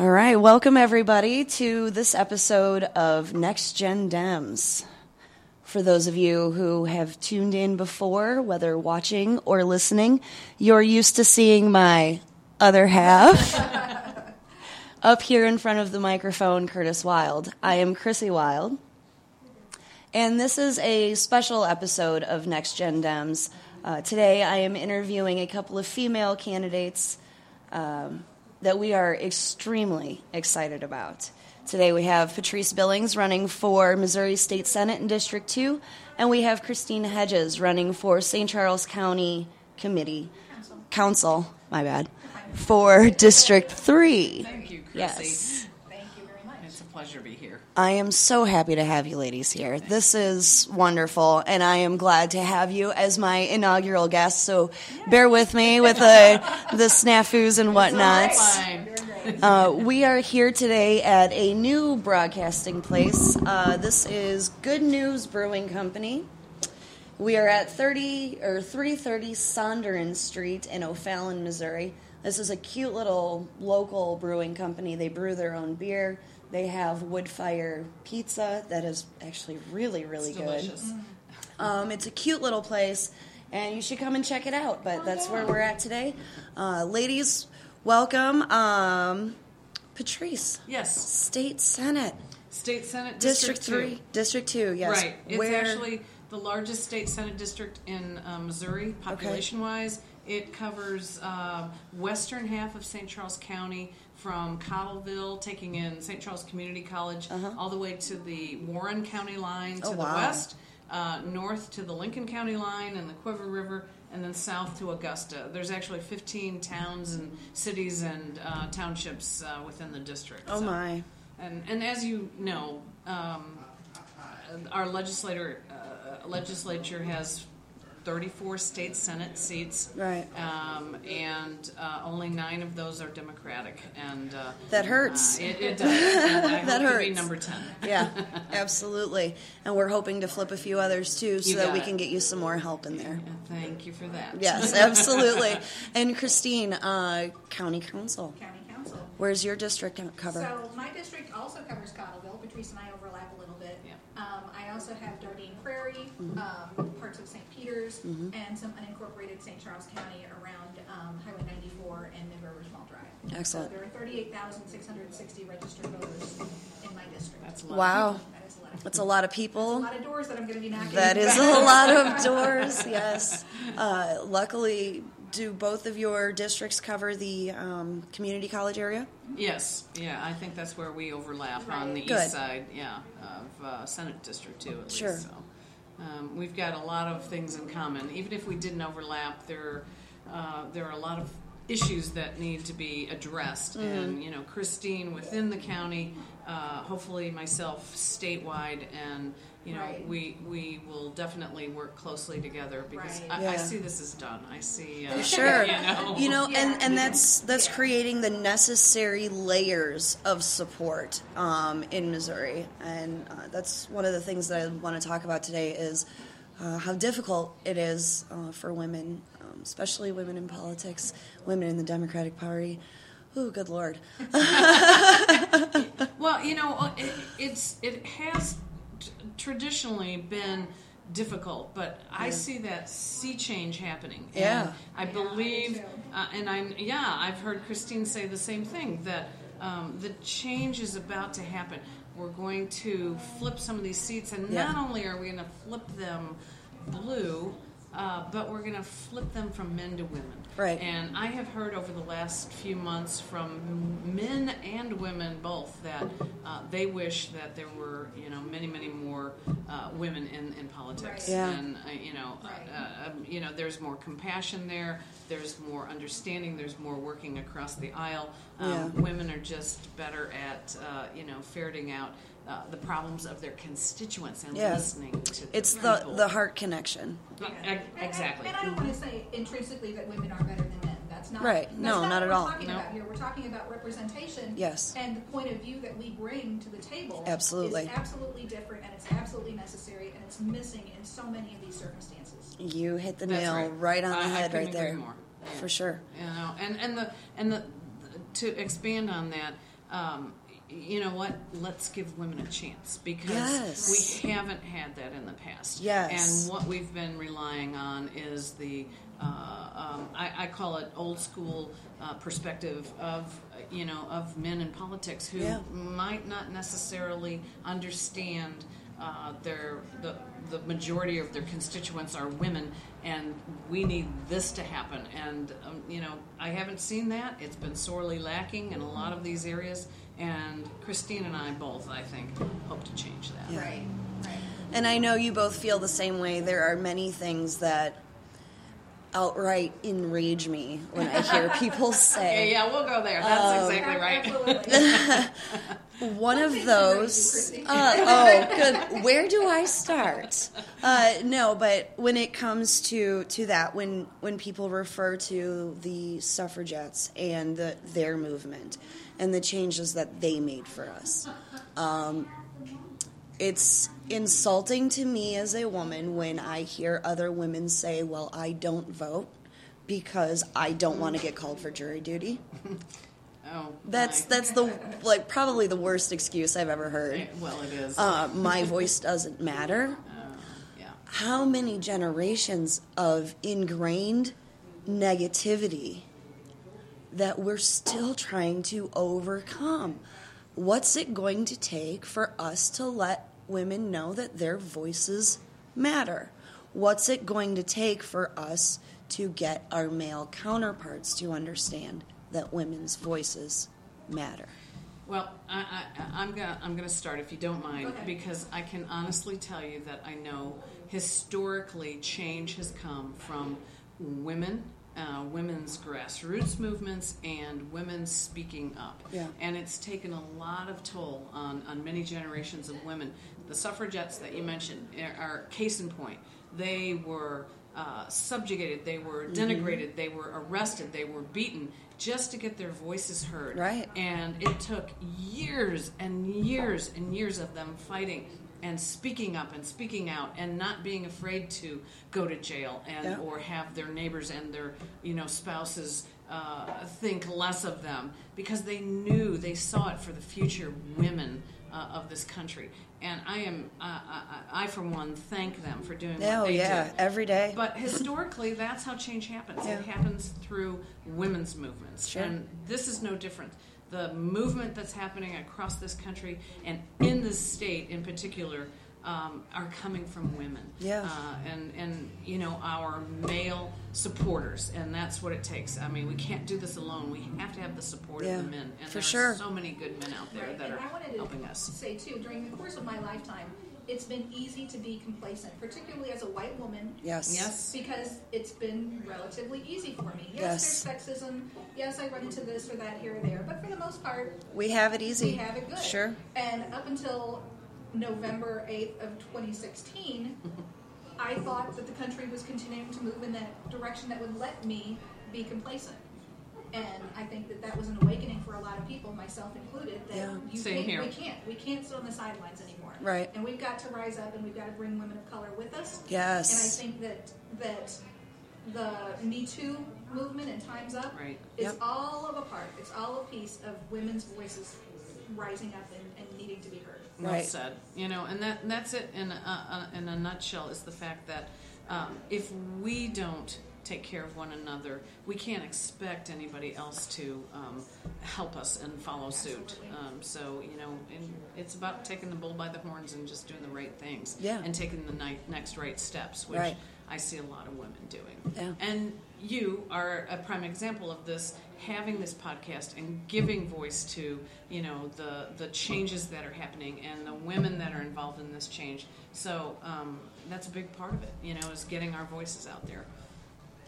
All right, welcome everybody to this episode of Next Gen Dems. For those of you who have tuned in before, whether watching or listening, you're used to seeing my other half. Up here in front of the microphone, Curtis Wild. I am Chrissy Wild. And this is a special episode of Next Gen Dems. Uh, today I am interviewing a couple of female candidates. Um, that we are extremely excited about. Today we have Patrice Billings running for Missouri State Senate in District 2, and we have Christine Hedges running for St. Charles County Committee Council, Council my bad, for District 3. Thank you, Chrissy. Yes. Thank you very much. It's a pleasure to be here. I am so happy to have you ladies here. This is wonderful, and I am glad to have you as my inaugural guest. So bear with me with the, the snafus and whatnots. Uh, we are here today at a new broadcasting place. Uh, this is Good News Brewing Company. We are at 30 or 330 Sonderen Street in O'Fallon, Missouri. This is a cute little local brewing company. They brew their own beer. They have wood fire pizza that is actually really, really It's good. delicious. Um, it's a cute little place, and you should come and check it out. But that's where we're at today. Uh, ladies, welcome. Um, Patrice, Yes, State Senate, State Senate District, District, 3. District 2, yes. Right. It's Where- actually the largest state senate district in uh, Missouri, population-wise. It covers um, western half of St. Charles County, from Cottleville, taking in St. Charles Community College, all the way to the Warren County line to Uh-huh. Oh, the wow. west, uh, north to the Lincoln County line and the Cuivre River, and then south to Augusta. There's actually 15 towns and cities and uh, townships uh, within the district. Oh, So- my. And, and as you know, um, our legislator uh, legislature has 34 state senate seats, Right. um, and uh, only nine of those are Democratic, and uh, That hurts. uh, it, it does. I That hope to be hurts. number 10. yeah, absolutely. And we're hoping to flip a few others too so that we it. can get you some more help in there. And Thank you for that. Yes, absolutely. And Christine, uh, County Council. County Council. Where's your district cover? So my district also covers Cottleville. Patrice and I overlap a little bit. Yeah. Um, I also have Dardenne Prairie, Mm-hmm. um, parts of St. Peters, and some unincorporated St. Charles County around um, Highway 94 and Mid Rivers Mall Drive. Excellent. So there are 38,660 registered voters in my district. That's a lot. Wow, That is a lot of that's a lot of That's a people. lot of doors that I'm going to be knocking. That is a lot of doors, yes. Uh, luckily, do both of your districts cover the um, community college area? Yes, yeah, I think that's where we overlap on the Good. east side, yeah, of uh, Senate District too. at Sure. least. So, um, we've got a lot of things in common. Even if we didn't overlap, there uh, there are a lot of issues that need to be addressed. Mm-hmm. And you know, Christine within the county, uh, hopefully myself statewide, and you know, Right. we we will definitely work closely together because Right. I, I see this as done. I see, uh, Sure. you know, You know, Yeah. and, and that's that's Yeah. creating the necessary layers of support um, in Missouri, and uh, that's one of the things that I want to talk about today is uh, how difficult it is uh, for women, um, especially women in politics, women in the Democratic Party. Oh, good lord! Well, you know, uh, it, it's it has t- traditionally been difficult, but I see that sea change happening. And Yeah. I I do believe, too. uh, and I'm yeah, I've heard Christine say the same thing that um, the change is about to happen. We're going to flip some of these seats, and Yeah. not only are we going to flip them blue. Uh, but we're going to flip them from men to women. Right. And I have heard over the last few months from men and women both that uh, they wish that there were, you know, many, many more uh, women in, in politics. Right. Yeah. And uh, you know, Right. uh, um, you know, there's more compassion there. There's more understanding. There's more working across the aisle. Um, Yeah. Women are just better at, uh, you know, ferreting out. Uh, the problems of their constituents and Yeah. listening to It's the the the heart connection. Uh, Yeah. ex- And- exactly. And, I don't want to say intrinsically that women are better than men. That's not Right. That's No, not, not what at we're all. Talking No. about here, we're talking about representation. Yes. And the point of view that we bring to the table. Absolutely. Is absolutely different, and it's absolutely necessary, and it's missing in so many of these circumstances. You hit the That's nail right. on the I- I head couldn't right there. more. Yeah. For sure. You know, and and the and the to expand on that, um, you know what? Let's give women a chance because Yes. we haven't had that in the past. Yes. And what we've been relying on is the, uh, um, I, I call it old school uh, perspective of, you know, of men in politics who Yeah. might not necessarily understand uh, their the the majority of their constituents are women, and we need this to happen. And um, you know, I haven't seen that. It's been sorely lacking in a lot of these areas. And Christine and I both, I think, hope to change that. Yeah. Right, right. And I know you both feel the same way. There are many things that outright enrage me when I hear people Yeah, say. yeah, we'll go there. That's exactly right. One of those. enrage you, Christy? Uh, oh, good. Where do I start? Uh, no, but when it comes to to that, when when people refer to the suffragettes and the, their movement and the changes that they made for us, um, it's insulting to me as a woman when I hear other women say, "Well, I don't vote." Because I don't want to get called for jury duty. Oh, That's my. that's the like probably the worst excuse I've ever heard. Well, it is. Uh, my voice doesn't matter. Uh, yeah. How many generations of ingrained negativity that we're still trying to overcome? What's it going to take for us to let women know that their voices matter? What's it going to take for us to get our male counterparts to understand that women's voices matter? Well, I, I, I'm gonna I'm gonna start if you don't mind Okay. because I can honestly tell you that I know historically change has come from women, uh, women's grassroots movements, and women speaking up. Yeah. And it's taken a lot of toll on on many generations of women. The suffragettes that you mentioned are, case in point. They were uh, subjugated, they were Mm-hmm. denigrated, they were arrested, they were beaten just to get their voices heard. Right. And it took years and years and years of them fighting and speaking up and speaking out and not being afraid to go to jail and Yeah. or have their neighbors and their you know spouses uh, think less of them because they knew they saw it for the future women uh, of this country. And I am uh, I, I, I for one thank them for doing what Oh they yeah, did. every day. But historically, that's how change happens. Yeah. It happens through women's movements. Sure. And this is no different. The movement that's happening across this country and in this state in particular um, are coming from women. Yeah. Uh, and, and, you know, our male supporters. And that's what it takes. I mean, we can't do this alone. We have to have the support Yeah, of the men. And for there sure. are so many good men out there Right, that and are I wanted to helping us. say too, during the course of my lifetime, it's been easy to be complacent, particularly as a white woman. yes. Yes. Because it's been relatively easy for me. Yes, Yes. there's sexism. Yes, I run into this or that here or there. But for the most part, We have it easy. we have it good. Sure. And up until November 8th of 2016, I thought that the country was continuing to move in that direction that would let me be complacent. And I think that that was an awakening for a lot of people, myself included, that Yeah. you Same can't, here. we can't. We can't sit on the sidelines anymore. Right. And we've got to rise up and we've got to bring women of color with us. Yes. And I think that that the Me Too movement and Time's Up Right. is Yep. all of a part. It's all a piece of women's voices rising up and, and needing to be heard. Well Right. said. You know, and that that's it in a, uh, in a nutshell is the fact that um, if we don't take care of one another, we can't expect anybody else to um, help us and follow suit. Um, so you know, and it's about taking the bull by the horns and just doing the right things. Yeah. And taking the ni- next right steps, which Right. I see a lot of women doing. Yeah. And you are a prime example of this, having this podcast and giving voice to, you know, the the changes that are happening and the women that are involved in this change. So um, that's a big part of it, you know, is getting our voices out there.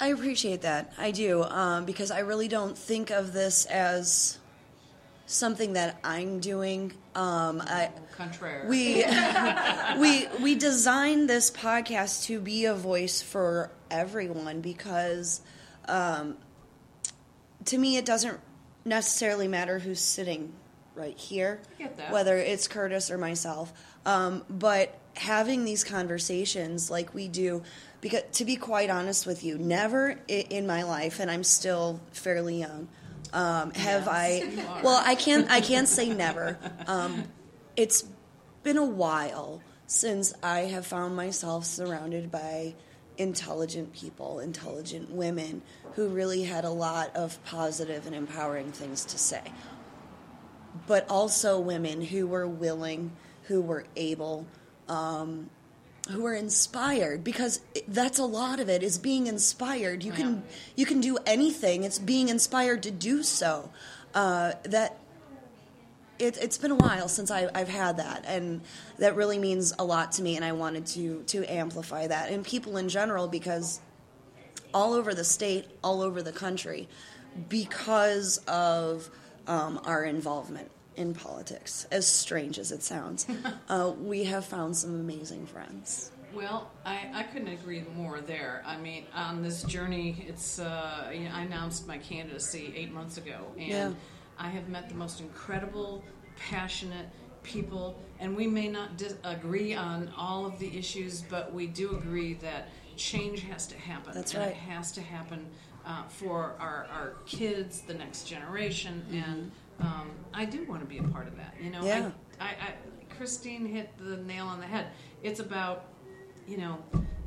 I appreciate that. I do um, because I really don't think of this as something that I'm doing. Um, I, Contrary. we we we designed this podcast to be a voice for everyone because um, to me it doesn't necessarily matter who's sitting right here I get that. whether it's curtis or myself um, but having these conversations like we do because to be quite honest with you never in my life and i'm still fairly young Um, have Yes, I? Well, I can't. I can't say never. Um, it's been a while since I have found myself surrounded by intelligent people, intelligent women who really had a lot of positive and empowering things to say. But also women who were willing, who were able, um, who are inspired because that's a lot of it is being inspired. You can you can do anything. It's being inspired to do so. Uh, that it, it's been a while since I, I've had that, and that really means a lot to me. And I wanted to to amplify that. And people in general because all over the state, all over the country, because of um, our involvement in politics, as strange as it sounds, uh, we have found some amazing friends. Well, I, I couldn't agree more there. I mean, on this journey, it's uh, you know, I announced my candidacy eight months ago, and Yeah. I have met the most incredible, passionate people. And we may not dis- agree on all of the issues, but we do agree that change has to happen. That's and right. It has to happen uh, for our, our kids, the next generation, and um, I do want to be a part of that. You know. Yeah. I, I, I, Christine hit the nail on the head. It's about you know,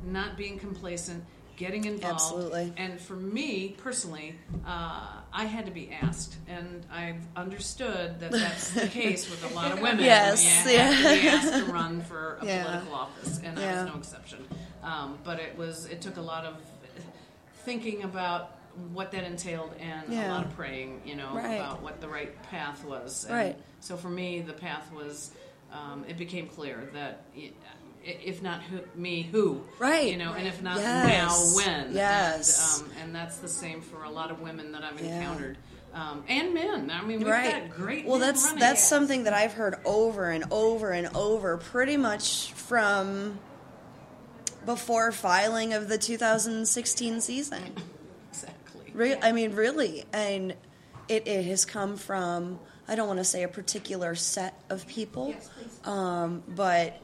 not being complacent, getting involved. Absolutely. And for me personally, uh, I had to be asked, and I've understood that that's the case with a lot of women. Yes, you have to be yeah. asked to run for a Yeah. political office, and I was no exception. Um, but it was it took a lot of thinking about what that entailed and a lot of praying, you know, Right. about what the right path was. And Right. So for me, the path was. Um, it became clear that if not who, me, who? Right. You know, and if not Yes. now, when? Yes. And, um, and that's the same for a lot of women that I've Yeah. encountered, um, and men. I mean, we've right. got great. well, that's running. that's something that I've heard over and over and over, pretty much from before filing of the 2016 season. Re- I mean, really, and it, it has come from I don't want to say a particular set of people, um, but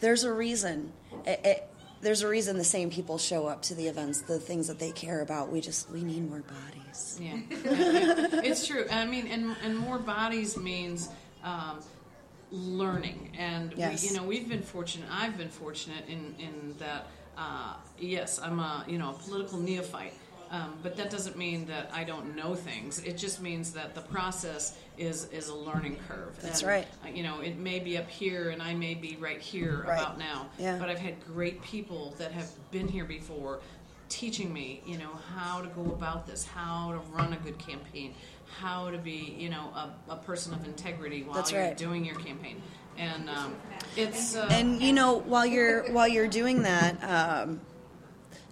there's a reason. It, it, there's a reason the same people show up to the events, the things that they care about. We just we need more bodies. Yeah, it's true. I mean, and and more bodies means um, learning, and Yes. we, you know we've been fortunate. I've been fortunate in in that. Uh, yes, I'm a you know a political neophyte. Um, but that doesn't mean that I don't know things. It just means that the process is is a learning curve. That's And, right. uh, You know, it may be up here, and I may be right here Right. about now. Yeah. But I've had great people that have been here before teaching me, you know, how to go about this, how to run a good campaign, how to be, you know, a, a person of integrity while you're doing your campaign. And um, it's uh, And you know, while you're while you're doing that, um,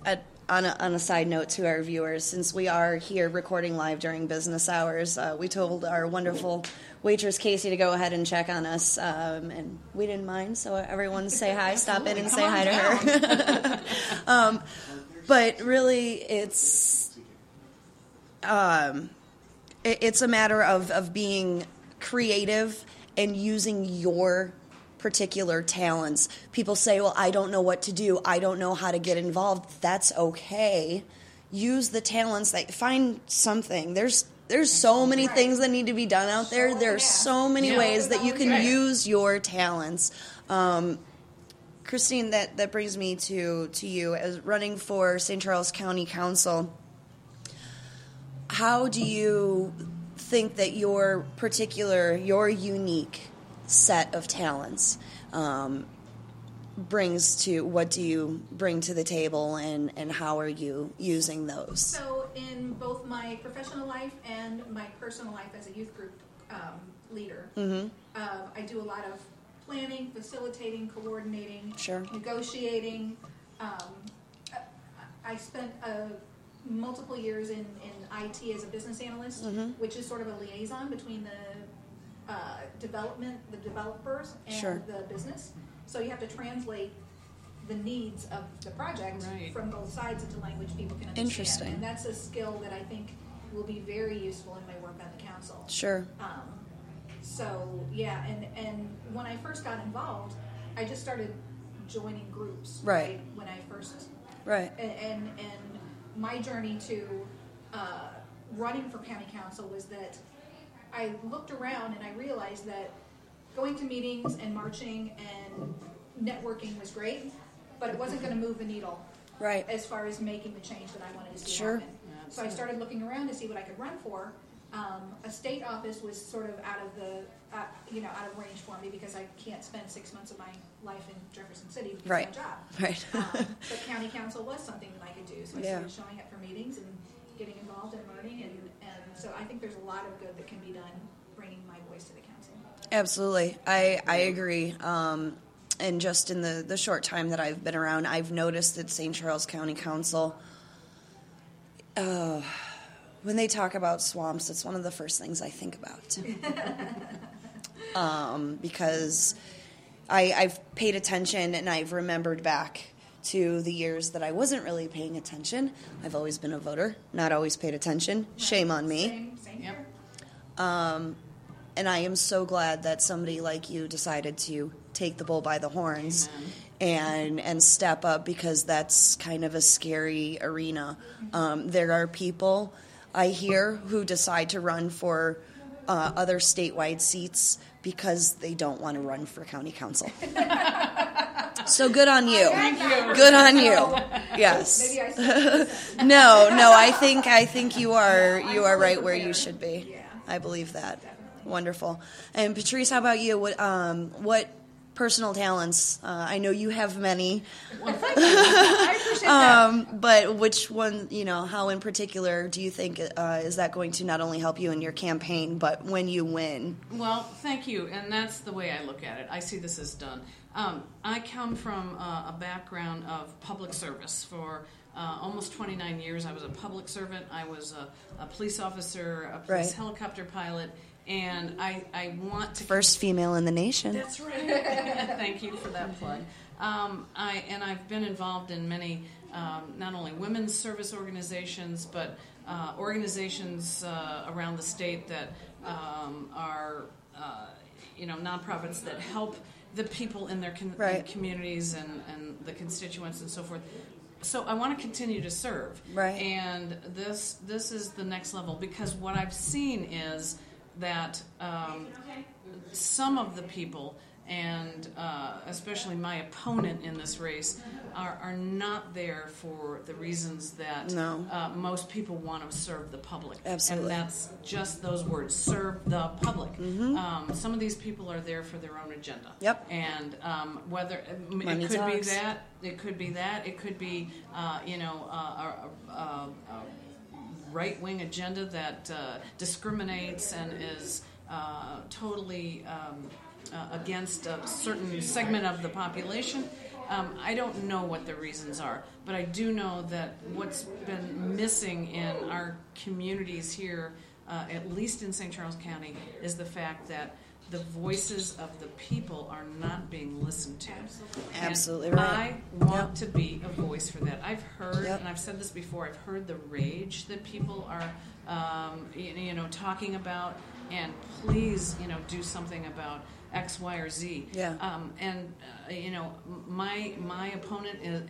at, on a, on a side note to our viewers, since we are here recording live during business hours, uh, we told our wonderful waitress Casey to go ahead and check on us, um, and we didn't mind. So everyone, say hi, stop in, and say hi to her. um, but really, it's um, it, it's a matter of, of being creative and using your particular talents. People say, Well, I don't know what to do, I don't know how to get involved. That's okay. Use the talents that find something. There's there's so many things that need to be done out there. Show There's yeah. so many Yeah. ways that you can Right. use your talents. Um, Christine, that, that brings me to, to you as running for St. Charles County Council. How do you think that your particular, your unique set of talents um, brings to what do you bring to the table and, and how are you using those? So, in both my professional life and my personal life as a youth group um, leader, Mm-hmm. uh, I do a lot of planning, facilitating, coordinating, Sure. negotiating. Um, I- spent uh, multiple years in, in IT as a business analyst, Mm-hmm. which is sort of a liaison between the uh, development, the developers, and Sure. the business. So you have to translate the needs of the project Right. from both sides into language people can understand. Interesting. And that's a skill that I think will be very useful in my work on the council. Sure. Um, so yeah, and and when I first got involved, I just started joining groups. Right. When I first Right. and and, and my journey to uh, running for county council was that I looked around and I realized that going to meetings and marching and networking was great, but it wasn't going to move the needle Right. as far as making the change that I wanted to see Sure. happen. So I started looking around to see what I could run for. Um, a state office was sort of out of the, uh, you know, out of range for me because I can't spend six months of my life in Jefferson City because Right. of my job. Right. Um, but county council was something that I could do, so I Yeah. started showing up for meetings and getting involved and learning, and, and so I think there's a lot of good that can be done bringing my voice to the council. Absolutely, I I agree. Um, and just in the the short time that I've been around, I've noticed that St. Charles County Council. Uh, when they talk about swamps, it's one of the first things I think about. um, because I, I've paid attention and I've remembered back to the years that I wasn't really paying attention. I've always been a voter, not always paid attention. Shame on me. Same, same Yep. here. Um, and I am so glad that somebody like you decided to take the bull by the horns and and step up because that's kind of a scary arena. Um, there are people I hear who decide to run for uh, other statewide seats because they don't want to run for county council. so good on you. Good on you. Yes. Maybe I said No, no, I think I think you are you are right where you should be. I believe that. Wonderful. And Patrice, how about you? What um what personal talents? Uh, I know you have many, Well, thank you. I appreciate that. um, but which one? You know, how in particular do you think uh, is that going to not only help you in your campaign, but when you win? Well, thank you, and that's the way I look at it. I see this as done. Um, I come from uh, a background of public service. For uh, almost 29 years, I was a public servant. I was a, a police officer, a police Right. helicopter pilot, and I, I want to First female in the nation. That's right. Thank you for that plug. Um, I and I've been involved in many, um, not only women's service organizations, but uh, organizations uh, around the state that um, are, uh, you know, nonprofits that help the people in their con- Right. communities and, and the constituents and so forth. So I want to continue to serve. Right. And this this is the next level because what I've seen is that um, some of the people, and uh, especially my opponent in this race, are, are not there for the reasons that No. uh, most people want to serve the public. Absolutely. And that's just those words serve the public. Um, some of these people are there for their own agenda. Mm-hmm. Yep. And um, whether it Money could be that, it could be that, it could be, uh, you know, uh, a, a right wing agenda that uh, discriminates and is uh, totally um, uh, against a certain segment of the population. Um, I don't know what the reasons are, but I do know that what's been missing in our communities here, uh, at least in St. Charles County, is the fact that the voices of the people are not being listened to. Absolutely. Absolutely right. I want Yep. to be a voice for that. I've heard, Yep. and I've said this before, I've heard the rage that people are, um, you you know, talking about, and please, you know, do something about X, Y, or Z. Yeah. Um, and uh, you know, my my opponent is.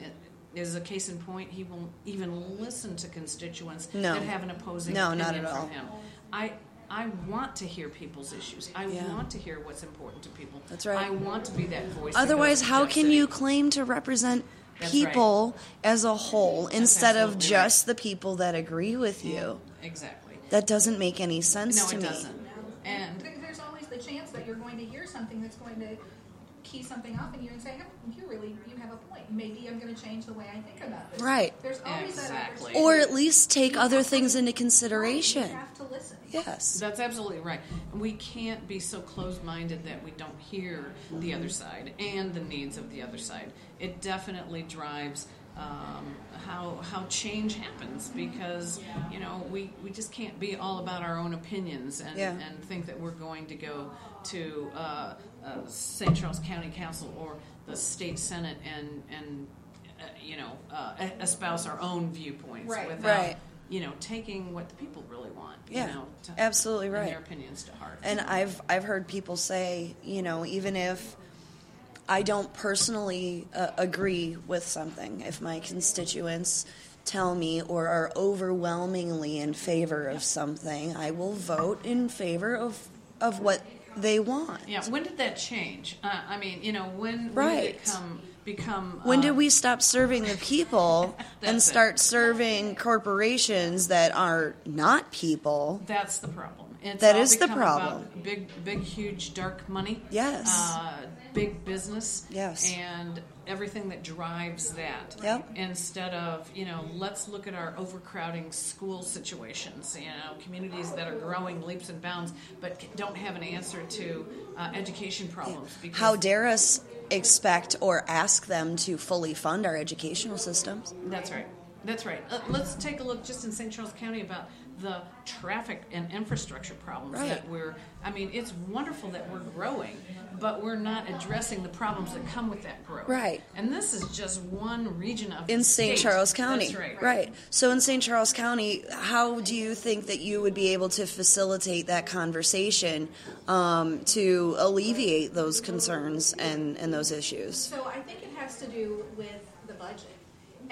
Is a case in point. He won't even listen to constituents No. that have an opposing No, opinion not at all. from him. I I want to hear people's issues. I Yeah. want to hear what's important to people. That's right. I want to be that voice. Otherwise, goes how can City. you claim to represent That's people as a whole instead of absolutely just the people that agree with you? Exactly. That doesn't make any sense No, to it me. doesn't. And There's always the chance that you're going to hear something that's going to key something off in you and say, "Hey, you really, you have a point. Maybe I'm going to change the way I think about this. Right. There's always Exactly. opportunity. Or at least take You other have to- things into You consideration. have to listen. Yes. that's absolutely right. We can't be so closed-minded that we don't hear the other side and the needs of the other side. It definitely drives um, how how change happens because you know we, we just can't be all about our own opinions and, Yeah. and think that we're going to go to uh, uh, St. Charles County Council or the state senate and and uh, you know uh, espouse our own viewpoints Right. without Right. You know taking what the people really want. Yeah, you know, to, absolutely right. Their opinions to heart. And I've I've heard people say, you know, even if I don't personally uh, agree with something, if my constituents tell me or are overwhelmingly in favor of something, I will vote in favor of of what they want. Yeah. When did that change? Uh, I mean, you know, when, when did Right. it come become? When uh, did we stop serving the people and That's it. start serving corporations that are not people? That's the problem. It's That is the problem. Big, big, huge, dark money. Yes. Uh, big business. Yes. And everything that drives that. Yep. Instead of you know, let's look at our overcrowding school situations. You know, communities that are growing leaps and bounds, but don't have an answer to uh, education problems. Because How dare us expect or ask them to fully fund our educational systems? That's right. That's right. Uh, let's take a look just in St. Charles County about the traffic and infrastructure problems Right. that we're. I mean, it's wonderful that we're growing, but we're not addressing the problems that come with that growth. Right. And this is just one region of in St. Charles County. That's right. So in St. Charles County, how do you think that you would be able to facilitate that conversation um, to alleviate those concerns and, and those issues? So I think it has to do with the budget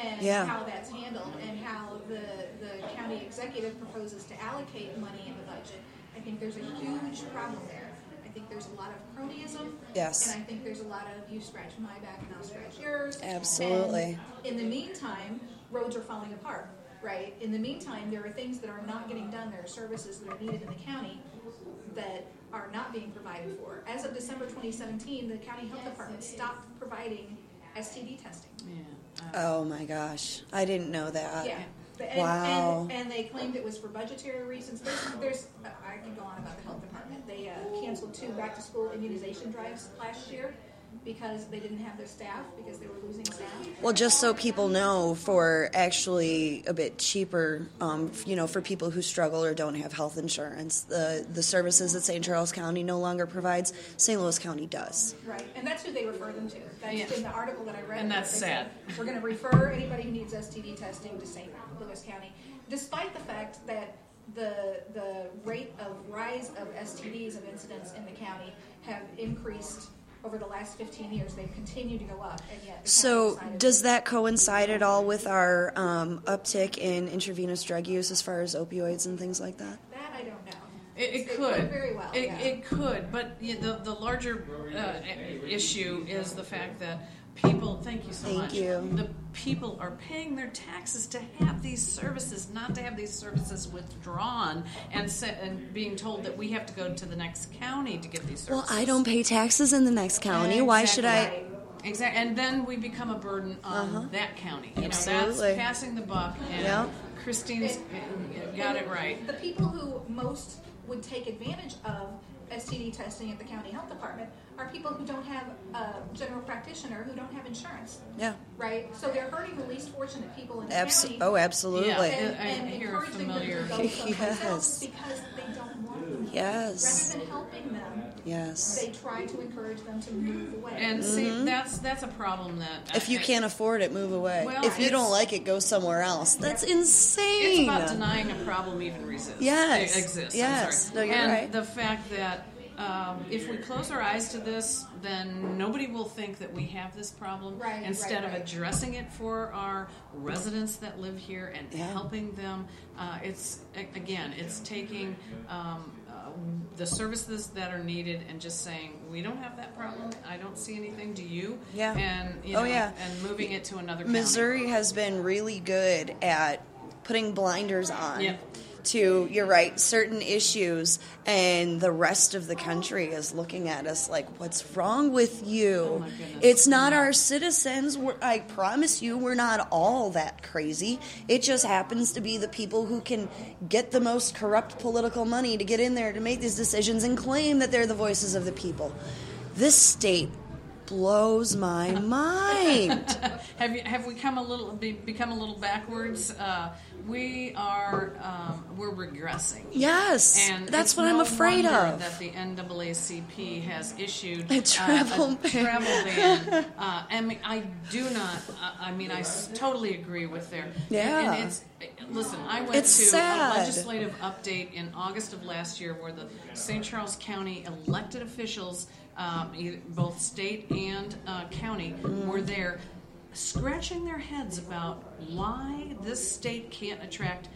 and Yeah. how that's handled and how the, the county executive proposes to allocate money in the budget. I think there's a huge problem there. I think there's a lot of cronyism. Yes. And I think there's a lot of you scratch my back and I'll scratch yours. Absolutely. And in the meantime, roads are falling apart, right? In the meantime, there are things that are not getting done. There are services that are needed in the county that are not being provided for. As of December 2017, the county health department stopped providing STD testing. Yeah. Oh my gosh, I didn't know that. Yeah. And, Wow. And, and they claimed it was for budgetary reasons. There's, there's I can go on about the health department. They uh, canceled two back to school immunization drives last year because they didn't have their staff because they were losing staff. Well, just so people know, for actually a bit cheaper, um, you know, for people who struggle or don't have health insurance, the the services that St. Charles County no longer provides, St. Louis County does. Right, and that's who they refer them to. That's Yeah. in the article that I read. And that's They said, sad. We're going to refer anybody who needs STD testing to St. Louis County, despite the fact that the the rate of rise of STDs of incidents in the county have increased over the last 15 years. They've continued to go up, and yet. So, does that coincide at all with our um, uptick in intravenous drug use as far as opioids and things like that? That I don't know. It, it It could very well. It, yeah. it could, but the the larger uh, issue is the fact that people. Thank you so Thank much. you. The people are paying their taxes to have these services, not to have these services withdrawn and se- and being told that we have to go to the next county to get these services. Well. I don't pay taxes in the next county. Why should I? Exactly. Exactly, and then we become a burden on that county. You know, Uh-huh. Absolutely. that's passing the buck, and Yeah. Christine's And- got it right. The people who most would take advantage of STD testing at the county health department are people who don't have a general practitioner, who don't have insurance, Yeah. right? So they're hurting the least fortunate people in the Abs- county. oh, absolutely. Yeah. and, I- I and hear a encouraging them to go someplace Yes. else because they don't want them. Yes. Rather than helping them, Yes. they try to encourage them to move away. And see, that's that's a problem that Mm-hmm. If you can't afford it, move away. Well, if you don't like it, go somewhere else. That's insane. It's about denying a problem even exists. Yes. It exists. I'm Yes. sorry. No, you're and right. the fact that um, if we close our eyes to this, then nobody will think that we have this problem. Right, Instead right, of right. addressing it for our residents that live here and Yeah. helping them, uh, it's again, it's taking. Um, uh, the services that are needed and just saying we don't have that problem i don't see anything do you Yeah. and you Oh, yeah. and moving it to another county. Missouri has been really good at putting blinders on Yep. To, you're right, certain issues, and the rest of the country is looking at us like, what's wrong with you? Oh, it's not our citizens. We're, I promise you, we're not all that crazy. It just happens to be the people who can get the most corrupt political money to get in there to make these decisions and claim that they're the voices of the people. This state blows my mind. Have you have we come a little be, become a little backwards? Uh, we are um, we're regressing. Yes, And that's what I'm afraid of. That the NAACP has issued A travel uh, a ban. travel ban. Uh, I mean, I do not. Uh, I mean, I s- totally agree with their. Yeah. And, it's listen. I went It's to sad. a legislative update in August of last year, where the St. Charles County elected officials, um, both state and uh, county, Mm. were there scratching their heads about why this state can't attract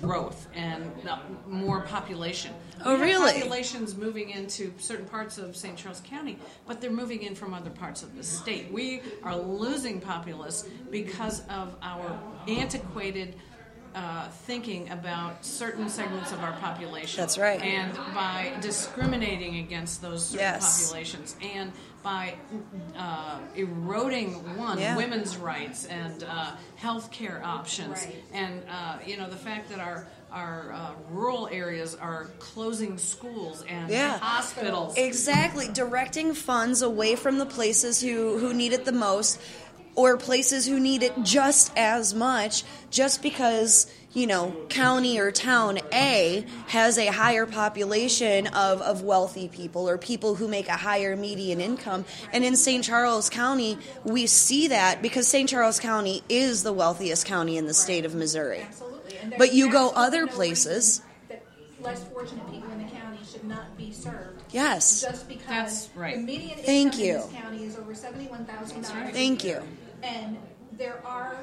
growth and uh, more population. Oh, really? Populations moving into certain parts of St. Charles County, but they're moving in from other parts of the state. We are losing populace because of our antiquated. Uh, thinking about certain segments of our population. That's right. And by discriminating against those certain Yes. populations and by uh, eroding one Yeah. women's rights and uh, health care options Right. and uh, you know the fact that our our uh, rural areas are closing schools and Yeah. hospitals Exactly, directing funds away from the places who, who need it the most or places who need it just as much just because, you know, county or town A has a higher population of, of wealthy people or people who make a higher median income. And in St. Charles County, we see that because St. Charles County is the wealthiest county in the state of Missouri. Absolutely. But you go other no places- That less fortunate people in the county should not be served. Yes. Just because That's right. the median Thank you. in this county is over seventy-one thousand dollars. Thank you. And there are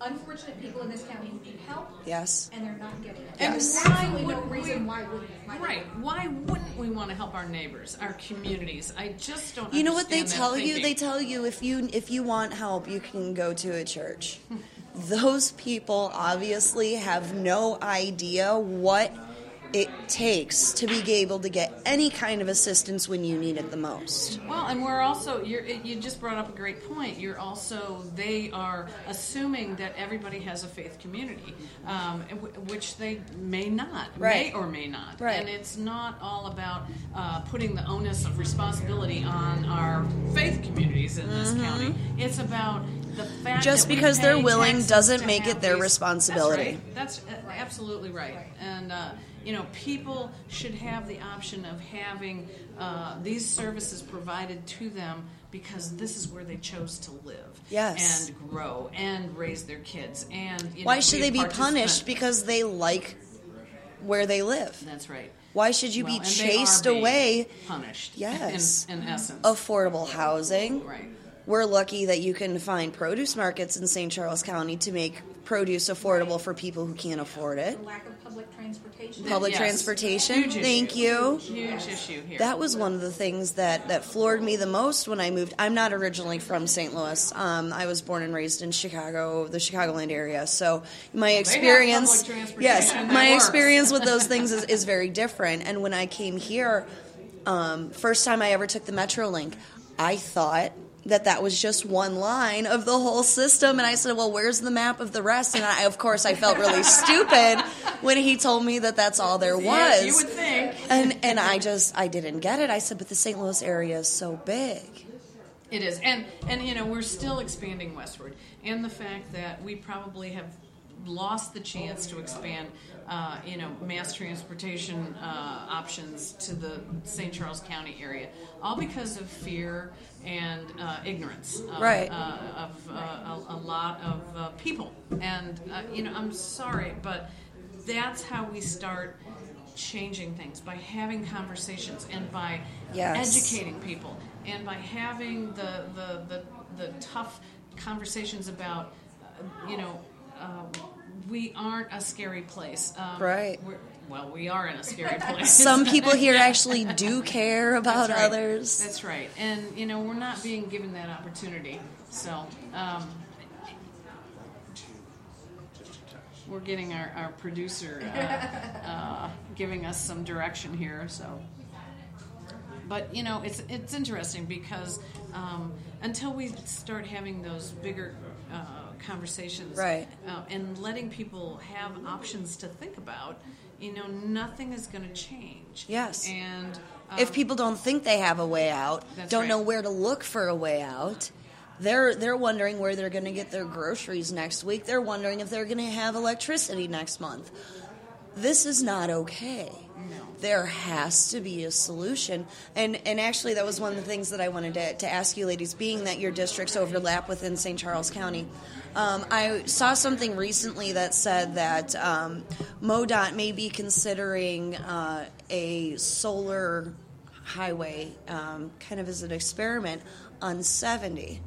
unfortunate people in this county who need help. Yes. And they're not getting it. And Yes. There's why absolutely no wouldn't we- reason why wouldn't why they Right. Why wouldn't we want to help our neighbors, our communities? I just don't know. You know what they understand that tell you? They tell you if you if you want help, you can go to a church. Those people obviously have no idea what it takes to be able to get any kind of assistance when you need it the most. Well, and we're also you're, you just brought up a great point. You're also they are assuming that everybody has a faith community, um, which they may not, Right. may or may not. Right. And it's not all about uh, putting the onus of responsibility on our faith communities in this county. It's about the fact Mm-hmm. Just because they're willing doesn't make it their these- responsibility. That's, right. That's uh, absolutely right. And uh, you know, people should have the option of having uh, these services provided to them because this is where they chose to live, Yes. and grow and raise their kids. And you Why know, should they be punished because they like where they live? That's right. Why should you Well, be chased away? Punished. Yes. In, in essence. Affordable housing. Right. We're lucky that you can find produce markets in St. Charles County to make produce affordable for people who can't afford it. The lack of public transportation. Public Yes. transportation. Huge issue. Thank you. Huge issue here. That was one of the things that, that floored me the most when I moved. I'm not originally from St. Louis. Um, I was born and raised in Chicago, the Chicagoland area. So my have experience, public transportation yes, my works. experience with those things is, is very different. And when I came here, um, first time I ever took the MetroLink, I thought that that was just one line of the whole system and i said well where's the map of the rest and I, of course i felt really stupid when he told me that that's all there was Yeah, you would think. and and I just I didn't get it. I said, but the St. Louis area is so big. It is, and and you know we're still expanding westward, and the fact that we probably have lost the chance to expand, uh, you know, mass transportation uh, options to the St. Charles County area, all because of fear and uh, ignorance, of, Right. Uh, of uh, a, a lot of uh, people, and uh, you know, I'm sorry, but that's how we start changing things by having conversations and by Yes. educating people and by having the the, the, the tough conversations about uh, you know uh, we aren't a scary place um, Right. we're, well we are in a scary place Some people here actually do care about That's right. others. that's right and you know we're not being given that opportunity so um, we're getting our, our producer uh, uh, giving us some direction here so but you know it's it's interesting because um, until we start having those bigger uh, conversations Right. uh, and letting people have options to think about you know nothing is going to change Yes. and um, if people don't think they have a way out, don't right. know where to look for a way out, they're they're wondering where they're going to get their groceries next week. They're wondering if they're going to have electricity next month. This is not okay. There has to be a solution. And and actually that was one of the things that I wanted to, to ask you ladies, being that your districts overlap within St. Charles County. Um, I saw something recently that said that um, MoDOT may be considering uh, a solar highway, um, kind of as an experiment, on 70.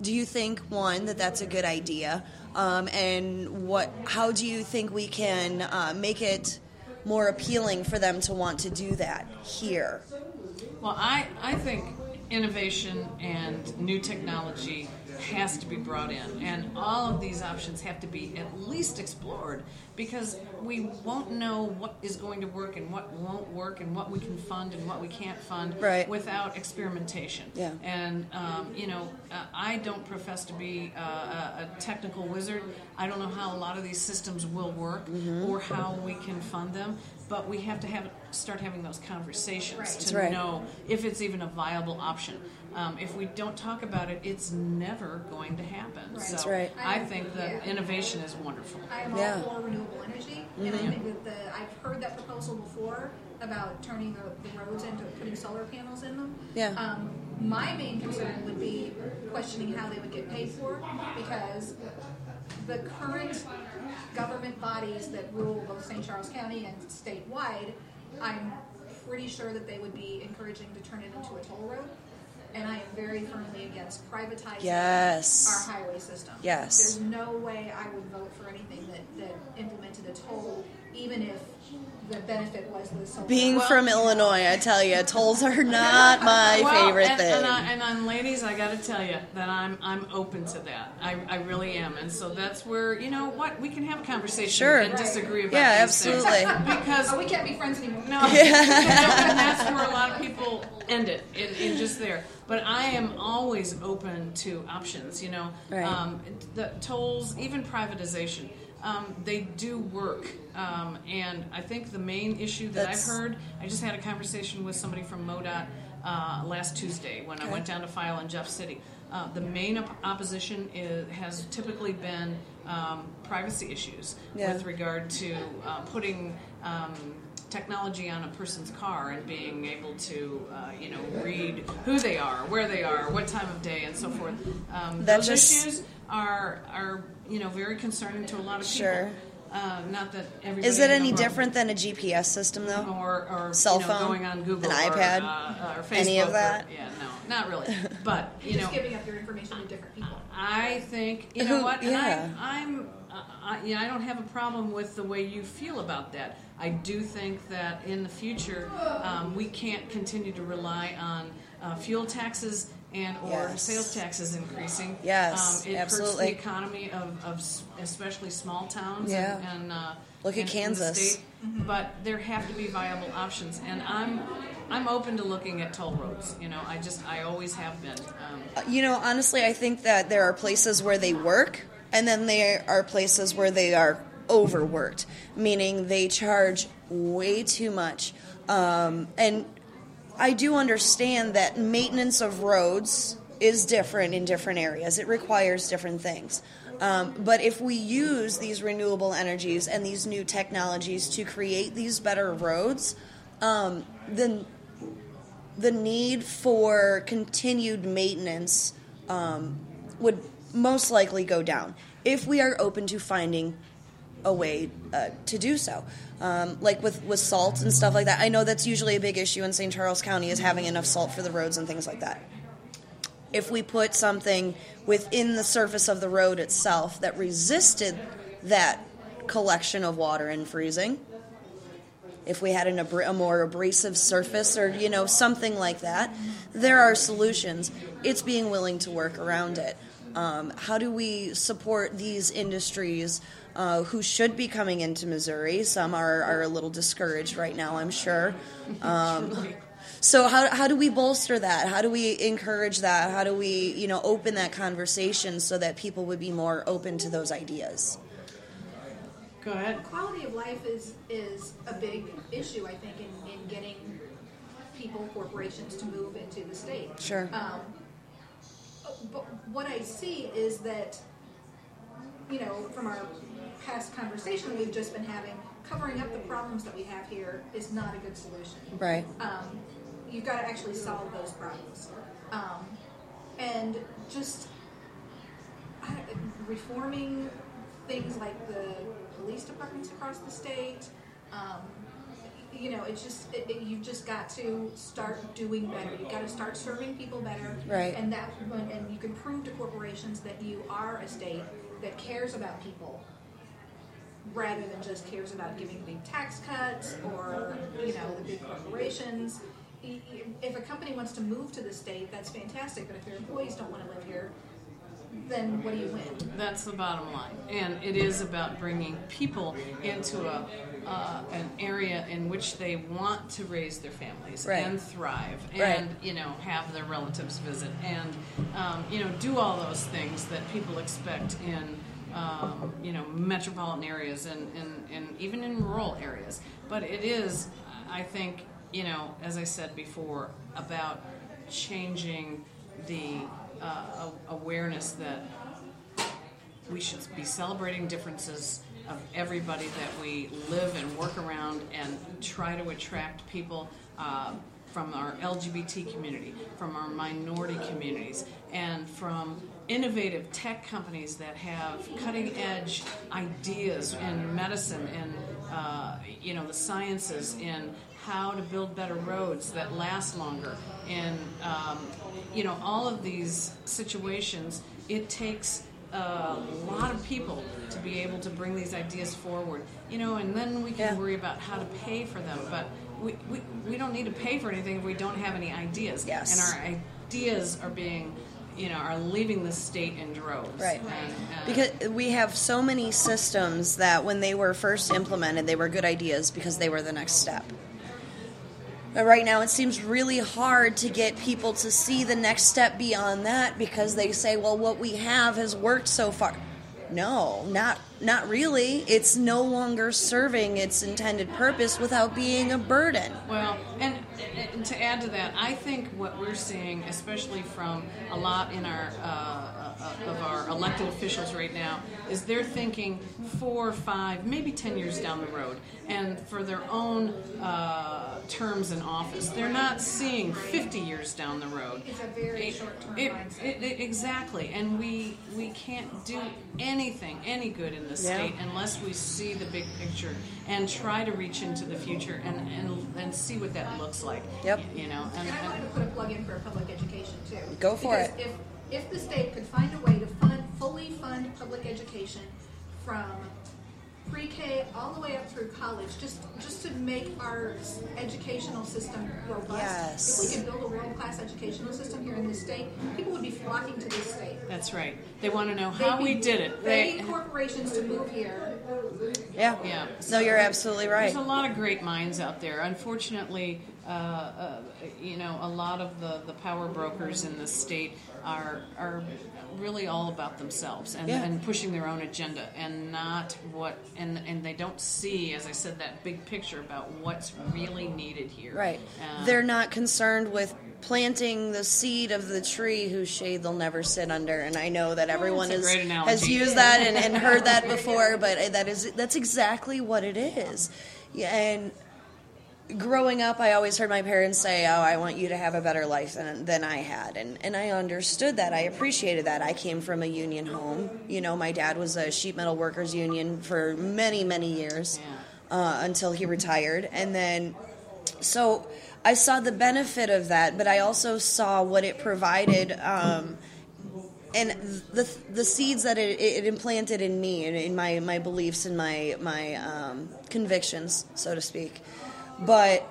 do you think one that that's a good idea? Um, and what? How do you think we can uh, make it more appealing for them to want to do that here? Well, I, I think innovation and new technology has to be brought in, and all of these options have to be at least explored because we won't know what is going to work and what won't work and what we can fund and what we can't fund Right. without experimentation. Yeah. And um, you know, uh, I don't profess to be uh, a, technical wizard. I don't know how a lot of these systems will work Mm-hmm. or how we can fund them. But we have to have start having those conversations Right. to right. know if it's even a viable option. Um, if we don't talk about it, it's never going to happen. Right. So That's right. I think that Yeah. innovation is wonderful. I am Yeah. all for renewable energy, and I think that the I've heard that proposal before about turning the, the roads into putting solar panels in them. Yeah. Um, my main concern would be questioning how they would get paid for, because the current government bodies that rule both St. Charles County and statewide, I'm pretty sure that they would be encouraging to turn it into a toll road. And I am very firmly against privatizing Yes. our highway system. Yes. There's no way I would vote for anything that, that implemented a toll, even if the benefit was the solar. Being Well- from Illinois, I tell you, tolls are not my Well, favorite and, thing. And, I, and on ladies, I got to tell you that I'm I'm open to that. I, I really am, and so that's where you know what we can have a conversation Sure. and Right. disagree about. Yeah, these things. absolutely. because Oh, we can't be friends anymore. No, and that's where a lot of people end it in, in just there. But I am always open to options. You know, Right. um, the tolls, even privatization, um, they do work. Um, and I think the main issue that That's- I've heard, I just had a conversation with somebody from MoDOT uh, last Tuesday when I went down to file in Jeff City. Uh, the main op- opposition is, has typically been um, privacy issues Yeah. with regard to uh, putting um, technology on a person's car and being able to, uh, you know, read who they are, where they are, what time of day, and so forth. Um, those just- issues are are you know very concerning to a lot of people. Sure. Uh, not that everybody. Is it any world- different than a GPS system, though? or, or Cell you know, phone? going on Google, An or, iPad? uh, or Facebook, Any of or- that? yeah, no, not really. But you You're know, just giving up your information to different people. I think you know Who- what, yeah. I, I'm, uh, I, I don't have a problem with the way you feel about that. I do think that in the future um, we can't continue to rely on uh, fuel taxes and or Yes. sales taxes increasing. Yes, um, it hurts the economy of, of especially small towns. Yeah. and, and uh, Look at in the Kansas. state. But there have to be viable options, and I'm I'm open to looking at toll roads. You know, I just I always have been. Um, You know, honestly, I think that there are places where they work, and then there are places where they are overworked, meaning they charge way too much. Um, and I do understand that maintenance of roads is different in different areas, it requires different things. Um, but if we use these renewable energies and these new technologies to create these better roads, um, then the need for continued maintenance um, would most likely go down if we are open to finding a way uh, to do so. Um, like with, with salt and stuff like that. I know that's usually a big issue in St. Charles County is having enough salt for the roads and things like that. If we put something within the surface of the road itself that resisted that collection of water and freezing, if we had an a more abrasive surface or you know something like that there are solutions it's being willing to work around it um, how do we support these industries uh, who should be coming into missouri some are, are a little discouraged right now i'm sure um, so how, how do we bolster that how do we encourage that how do we you know open that conversation so that people would be more open to those ideas go ahead. Quality of life is is a big issue, I think, in, in getting people, corporations to move into the state. Sure. Um, but what I see is that, you know, from our past conversation we've just been having, covering up the problems that we have here is not a good solution. right Um, you've got to actually solve those problems. Um, and just I reforming things like the police departments across the state, um, you know, it's just it, it, you've just got to start doing better. You've got to start serving people better, Right. And that, and you can prove to corporations that you are a state that cares about people, rather than just cares about giving big tax cuts or you know the big corporations. Y- y- If a company wants to move to the state, that's fantastic. But if their employees don't want to live here, then what do you win? That's the bottom line, and it is about bringing people into a uh, an area in which they want to raise their families Right. and thrive, and Right. you know have their relatives visit, and um, you know do all those things that people expect in um, you know metropolitan areas and, and and even in rural areas. But it is, I think, you know, as I said before, about changing the uh, awareness that we should be celebrating differences of everybody that we live and work around and try to attract people uh, from our LGBT community, from our minority communities, and from innovative tech companies that have cutting edge ideas in medicine and uh, you know the sciences in how to build better roads that last longer. And um, you know all of these situations it takes a lot of people to be able to bring these ideas forward you know and then we can Yeah. worry about how to pay for them but we, we, we don't need to pay for anything if we don't have any ideas Yes. and our ideas are being you know are leaving the state in droves Right. And, uh, Because we have so many systems that when they were first implemented, they were good ideas because they were the next step. But right now, it seems really hard to get people to see the next step beyond that because they say, well, what we have has worked so far. No, not not really. It's no longer serving its intended purpose without being a burden. Well, and, and to add to that, I think what we're seeing, especially from a lot in our uh, uh, of our elected officials right now, is they're thinking four, five, maybe ten years down the road, and for their own uh, terms in office, they're not seeing fifty years down the road. It's a very It- short-term mindset. it- it- exactly, and we we can't do anything, any good in this Yeah. state unless we see the big picture and try to reach into the future and and, and see what that looks like. Yep. You know, and, And I wanted to put a plug in for public education too. Go for because it. If if the state could find a way to fund fully fund public education from pre-K all the way up through college, just just to make our educational system robust. Yes. If we could build a world-class educational system here in this state, people would be flocking to this state. that's right. They want to know how be we did it. Begging They, corporations to move here. Yeah. yeah. No, you're absolutely right. There's a lot of great minds out there. Unfortunately, uh, uh, you know, a lot of the, the power brokers in the state are are really all about themselves and, Yeah. and pushing their own agenda and not what and and they don't see, as I said, that big picture about what's really needed here. Right. Uh, They're not concerned with planting the seed of the tree whose shade they'll never sit under. And I know that everyone that's is, has used that and, and heard that before, but that is that's exactly what it is. Yeah, and growing up, I always heard my parents say, "Oh, I want you to have a better life than than I had," and and I understood that. I appreciated that. I came from a union home. You know, my dad was a sheet metal workers union for many many years uh, until he retired, and then so I saw the benefit of that, but I also saw what it provided. Um, and the the seeds that it, it implanted in me and in my, my beliefs and my my um, convictions, so to speak. But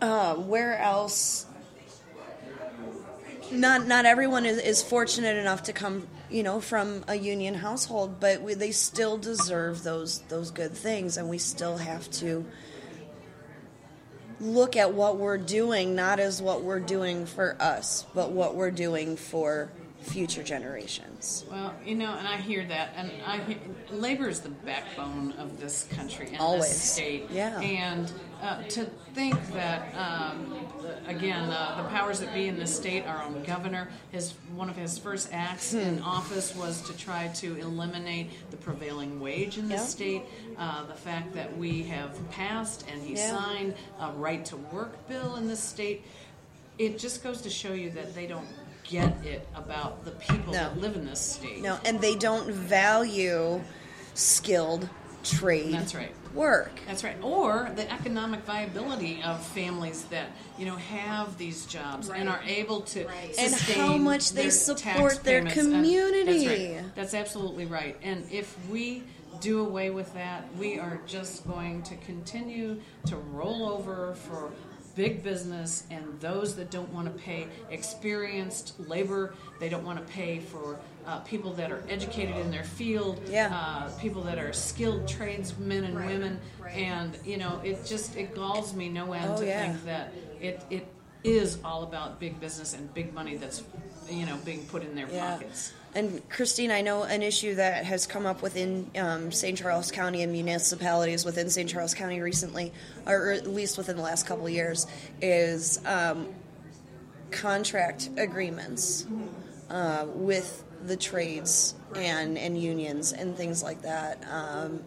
uh, where else? Not not everyone is, is fortunate enough to come, you know, from a union household, but we, they still deserve those those good things, and we still have to look at what we're doing not as what we're doing for us, but what we're doing for future generations. Well, you know, and I hear that, and I hear, labor is the backbone of this country and Always. this state. Yeah. And uh, to think that, um, again, uh, the powers that be in this state, our own governor, his one of his first acts Hmm. in office was to try to eliminate the prevailing wage in this Yeah. state. Uh, the fact that we have passed and he Yeah. signed a right to work bill in this state. It just goes to show you that they don't get it about the people No. that live in this state. No, and they don't value skilled trade That's right. work. That's right. Or the economic viability of families that you know have these jobs and are able to Right. And how much they support their. And community. that's right. That's absolutely right. And if we do away with that, we are just going to continue to roll over for big business and those that don't want to pay experienced labor they don't want to pay for uh, people that are educated in their field Yeah. uh, people that are skilled tradesmen and Right, women right. and you know it just it galls me no end Oh, to yeah. think that it it is all about big business and big money that's you know being put in their Yeah. pockets And Christine, I know an issue that has come up within um, St. Charles County and municipalities within St. Charles County recently, or at least within the last couple of years, is um, contract agreements uh, with the trades and, and unions and things like that. Um,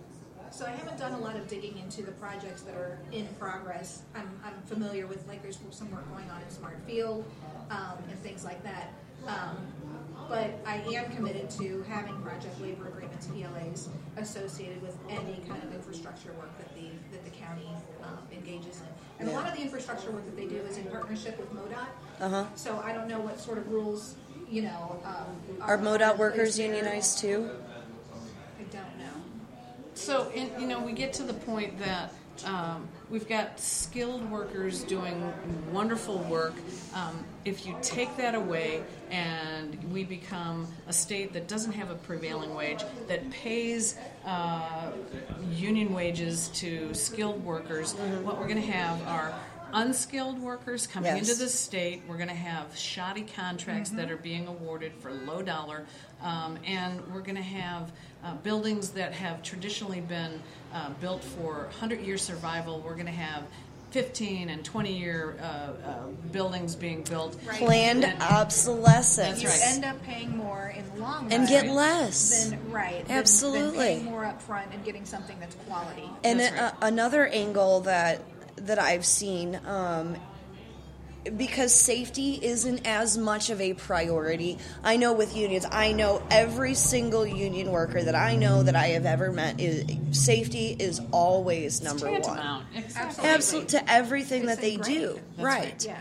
So I haven't done a lot of digging into the projects that are in progress. I'm, I'm familiar with, like, there's some work going on in Smartt Field um, and things like that. Um, but I am committed to having project labor agreements, PLAs, associated with any kind of infrastructure work that the, that the county um, engages in. And a lot of the infrastructure work that they do is in partnership with MoDOT. uh-huh. So I don't know what sort of rules, you know, um, Are in MoDOT workers there. unionized too? I don't know. So, in, you know, we get to the point that um, we've got skilled workers doing wonderful work. Um, if you take that away and we become a state that doesn't have a prevailing wage, that pays uh, union wages to skilled workers, what we're going to have are unskilled workers coming Yes. into the state. We're going to have shoddy contracts that are being awarded for low dollar, um, and we're going to have uh, buildings that have traditionally been uh, built for 100 year survival. We're going to have 15 and 20 year uh, uh, buildings being built. Right. Planned And- obsolescence. That's you right. end up paying more in the long run. And get less. Than, right. Absolutely. Than paying more upfront and getting something that's quality. And That's a- right. another angle that that I've seen, um, because safety isn't as much of a priority. I know with unions, I know every single union worker that I know that I have ever met is safety is always number one. Exactly. Absolutely. To everything It's that they do, That's right? right. Yeah.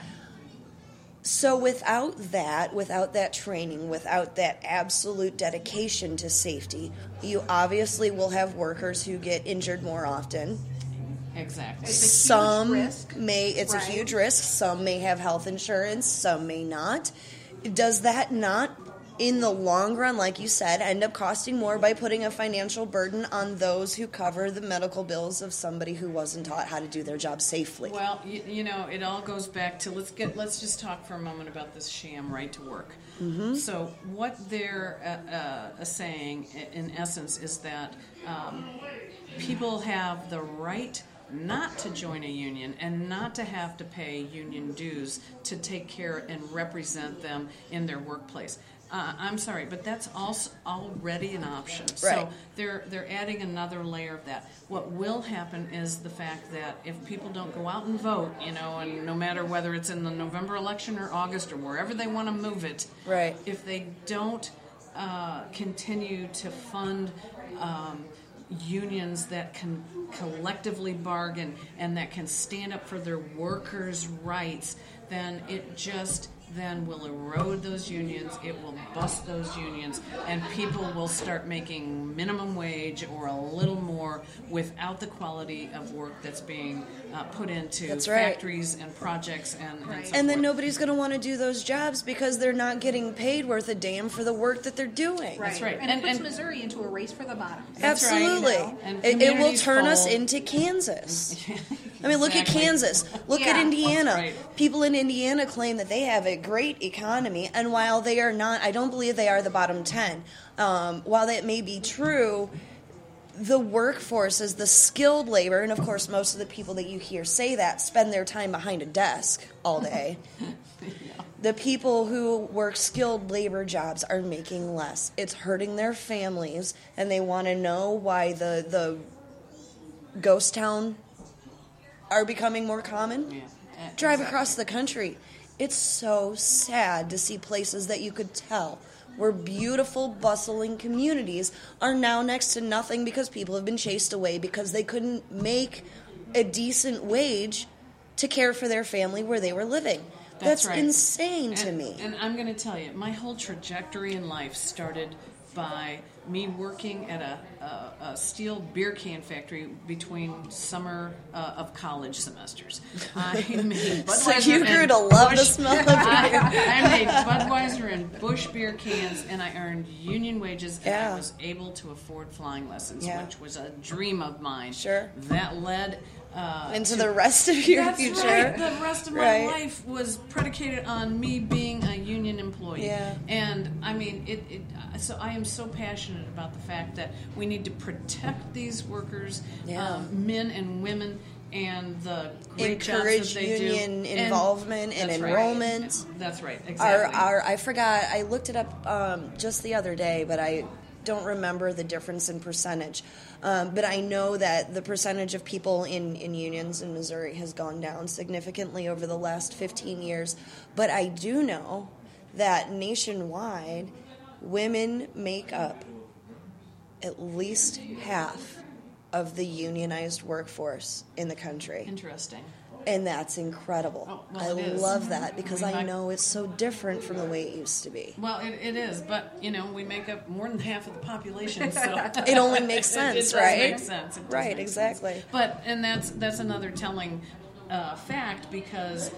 So without that, without that training, without that absolute dedication to safety, you obviously will have workers who get injured more often. Exactly. It's some risk, may it's right? a huge risk some may have health insurance some may not does that not in the long run like you said end up costing more by putting a financial burden on those who cover the medical bills of somebody who wasn't taught how to do their job safely Well, you, you know, it all goes back to let's get let's just talk for a moment about this sham right to work. Mm-hmm. So what they're uh, uh, saying, in essence, is that um, people have the right not to join a union and not to have to pay union dues to take care and represent them in their workplace. Uh, I'm sorry, but that's also already an option. Right. So they're they're adding another layer of that. What will happen is the fact that if people don't go out and vote, you know, and no matter whether it's in the November election or August or wherever they want to move it, Right. If they don't uh, continue to fund. Um, unions that can collectively bargain and that can stand up for their workers' rights, then it just then will erode those unions. It will bust those unions, and people will start making minimum wage or a little more without the quality of work that's being uh, put into That's right. factories and projects and, and, so and then forth. nobody's going to want to do those jobs because they're not getting paid worth a damn for the work that they're doing That's right. And, And- it puts and- Missouri into a race for the bottom. That's right, Absolutely. you know. And it, it will communities turn us into Kansas. I mean, look at Kansas. Look at Indiana. Right. People in Indiana claim that they have a great economy, and while they are not, I don't believe they are the bottom 10. Um, while that may be true, the workforce is the skilled labor, and of course, most of the people that you hear say that spend their time behind a desk all day. The people who work skilled labor jobs are making less. It's hurting their families, and they want to know why the the ghost town are becoming more common. Yeah, Drive exactly. across the country. It's so sad to see places that you could tell where beautiful, bustling communities are now next to nothing because people have been chased away because they couldn't make a decent wage to care for their family where they were living. That's, right. insane to me. And I'm going to tell you, my whole trajectory in life started by me working at a, a, a steel beer can factory between summer uh, of college semesters. I made so Budweiser you grew to love the smell of I, beer. I made Budweiser and Busch beer cans, and I earned union wages, and Yeah. I was able to afford flying lessons, Yeah. which was a dream of mine. Sure. That led uh, Into to- the rest of your that's future. right. The rest of my Right. life was predicated on me being a union employee. Yeah. And I mean, it, it. So I am so passionate about the fact that we need to protect these workers, Yeah. um, men and women, and the great Encourage jobs that they union do. Involvement and that's right. enrollment. That's right. our, Exactly. our I forgot I looked it up um, just the other day, but I don't remember the difference in percentage. Um, but I know that the percentage of people in, in unions in Missouri has gone down significantly over the last 15 years. But I do know that nationwide, women make up at least half of the unionized workforce in the country. Interesting. And that's incredible. Oh, well, I it love that because I mean, I like- know it's so different from the way it used to be. Well, it, it is, but you know, we make up more than half of the population, so It only makes sense, it does right? Make sense. It Right, exactly. sense. But and that's that's another telling uh, fact because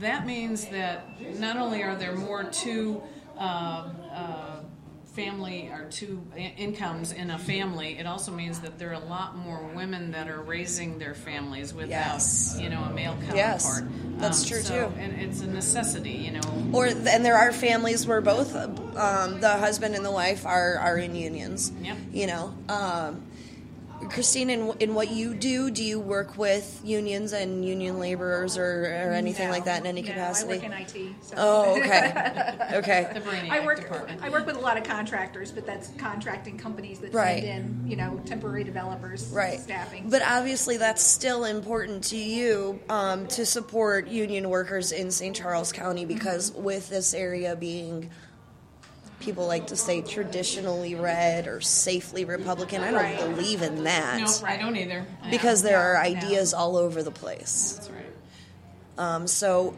that means that not only are there more two uh, uh, family or two incomes in a family, it also means that there are a lot more women that are raising their families without Yes. you know a male counterpart. Yes, that's true, so- too. And it's a necessity, you know. Or and there are families where both um, the husband and the wife are are in unions. Yep. You know, um, Christine, in, in what you do, do you work with unions and union laborers or, or anything No, like that in any no, capacity? I work in IT. So. oh, okay, The okay. Brainiac I work. department. I work with a lot of contractors, but that's contracting companies that Right. send in, you know, temporary developers, Right. staffing. But obviously, that's still important to you um, to support union workers in St. Charles County because with this area being, people like to say traditionally red or safely Republican, I don't Right. believe in that. No, I don't either. Yeah. Because there are ideas all over the place. That's right. Um, so,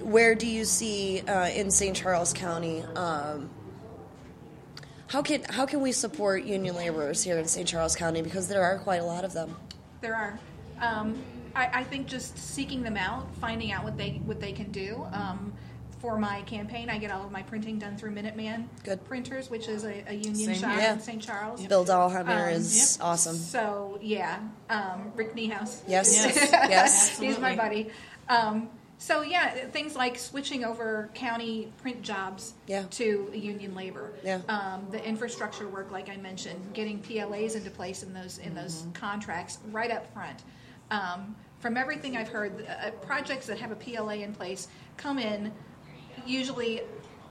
where do you see uh, in St. Charles County? Um, how can how can we support union laborers here in St. Charles County? Because there are quite a lot of them. There are. Um, I, I think just seeking them out, finding out what they what they can do. Um, for my campaign, I get all of my printing done through Minuteman Good. Printers, which is a, a union Same shop here. Yeah. in St. Charles. Bill Dahlheimer Um, is yep. awesome. So yeah, um, Rick Niehaus. Yes, Yes. yes. He's my buddy. Um, so yeah, things like switching over county print jobs Yeah. to union labor. Yeah. Um, the infrastructure work, like I mentioned, getting PLAs into place in those in those contracts right up front. Um, from everything I've heard, uh, projects that have a PLA in place come in usually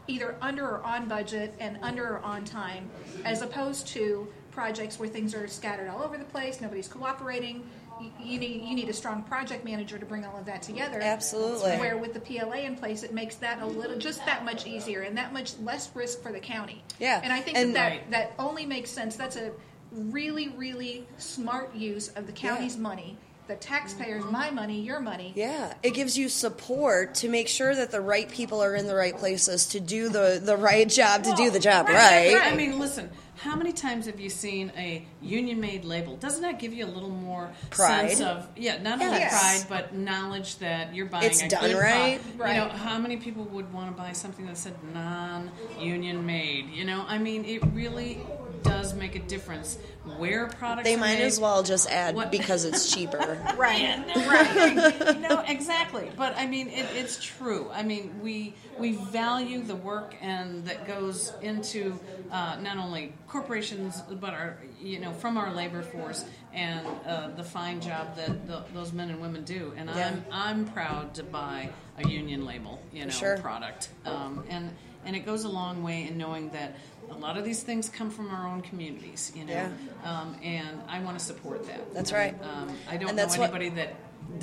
either under or on budget and under or on time, as opposed to projects where things are scattered all over the place, nobody's cooperating. You- You need you need a strong project manager to bring all of that together. Absolutely. Where with the PLA in place, it makes that a little just that much easier and that much less risk for the county. Yeah, And I think and- that Right. that, that only makes sense. That's a really really smart use of the county's money, the taxpayers' my money, your money. Yeah, it gives you support to make sure that the right people are in the right places to do the, the right job to do the job right. I mean, listen. How many times have you seen a union-made label? Doesn't that give you a little more Pride. sense of yeah, not only Yes. pride but knowledge that you're buying It's a done good right. product. Right. You know, how many people would want to buy something that said non-union made? You know, I mean, it really does make a difference where products. They are might made. as well just add What- because it's cheaper. Right. Yeah, no, right. no, exactly. But I mean, it, it's true. I mean, we we value the work and that goes into uh, not only corporations, but our you know from our labor force and uh, the fine job that the, those men and women do. And Yeah. I'm I'm proud to buy a union label, you know, sure. product. Um, and and it goes a long way in knowing that. A lot of these things come from our own communities, you know, Yeah. um, and I want to support that. That's right. Um, I don't And know that's what- anybody that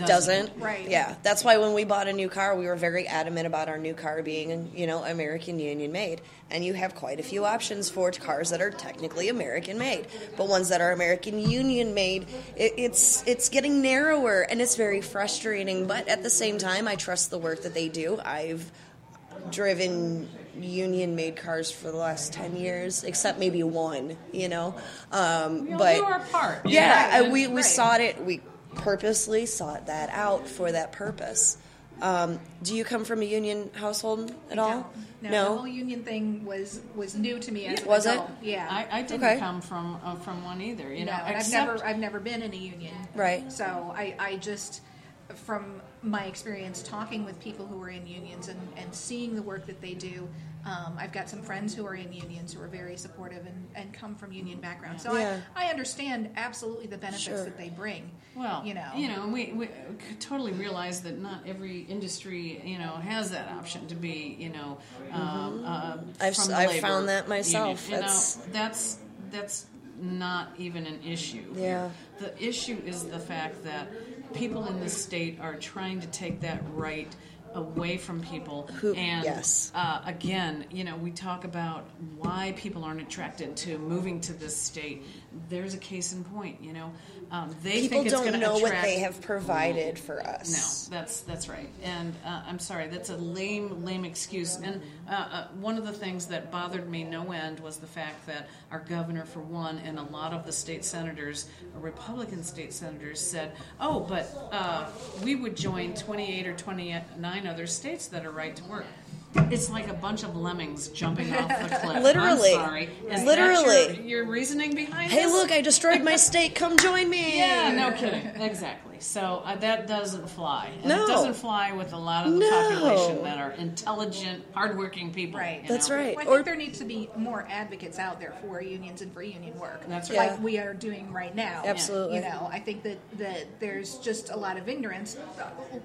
doesn't. Right. Yeah. That's why when we bought a new car, we were very adamant about our new car being, you know, American Union made. And you have quite a few options for cars that are technically American made, but ones that are American Union made, it, it's it's getting narrower and it's very frustrating. But at the same time, I trust the work that they do. I've driven union made cars for the last 10 years except maybe one you know um, We all but do our part. yeah, Right, we, we right. sought it. We purposely sought that out for that purpose. Um, do you come from a union household at all? No, the whole union thing was was new to me as an Was it? Yeah. I, I didn't Okay. come from uh, from one either. You no, know, and I've except never I've never been in a union. Right. So I, I just from my experience talking with people who are in unions and, and seeing the work that they do, um, I've got some friends who are in unions who are very supportive and, and come from union backgrounds. So Yeah. I, I understand absolutely the benefits Sure. that they bring. Well, you know, you know, and we, we totally realize that not every industry, you know, has that option to be, you know, um, uh. I've from the I've labor found that myself. union. You That's- know, that's that's not even an issue. Yeah. The issue is the fact that people in this state are trying to take that right away from people Who- and yes. uh, again you know we talk about why people aren't attracted to moving to this state there's a case in point you know um, they People think it's don't going to know what attract they have provided for us. no, that's that's right, and uh, I'm sorry, that's a lame, lame excuse. And uh, uh, one of the things that bothered me no end was the fact that our governor, for one, and a lot of the state senators, uh, Republican state senators, said, "Oh, but uh, we would join 28 or 29 other states that are right to work." It's like a bunch of lemmings jumping off the cliff. Literally. I'm sorry. Is Literally. that your, your reasoning behind Hey, this? look! I destroyed my steak. Come join me. Yeah, no kidding. Exactly. So uh, that doesn't fly. And No. It doesn't fly with a lot of the No. population that are intelligent, hardworking people. Right. That's know? right. Well, I Or- think there needs to be more advocates out there for unions and for union work. That's right. Like right. we are doing right now. Absolutely. You know, I think that, that there's just a lot of ignorance,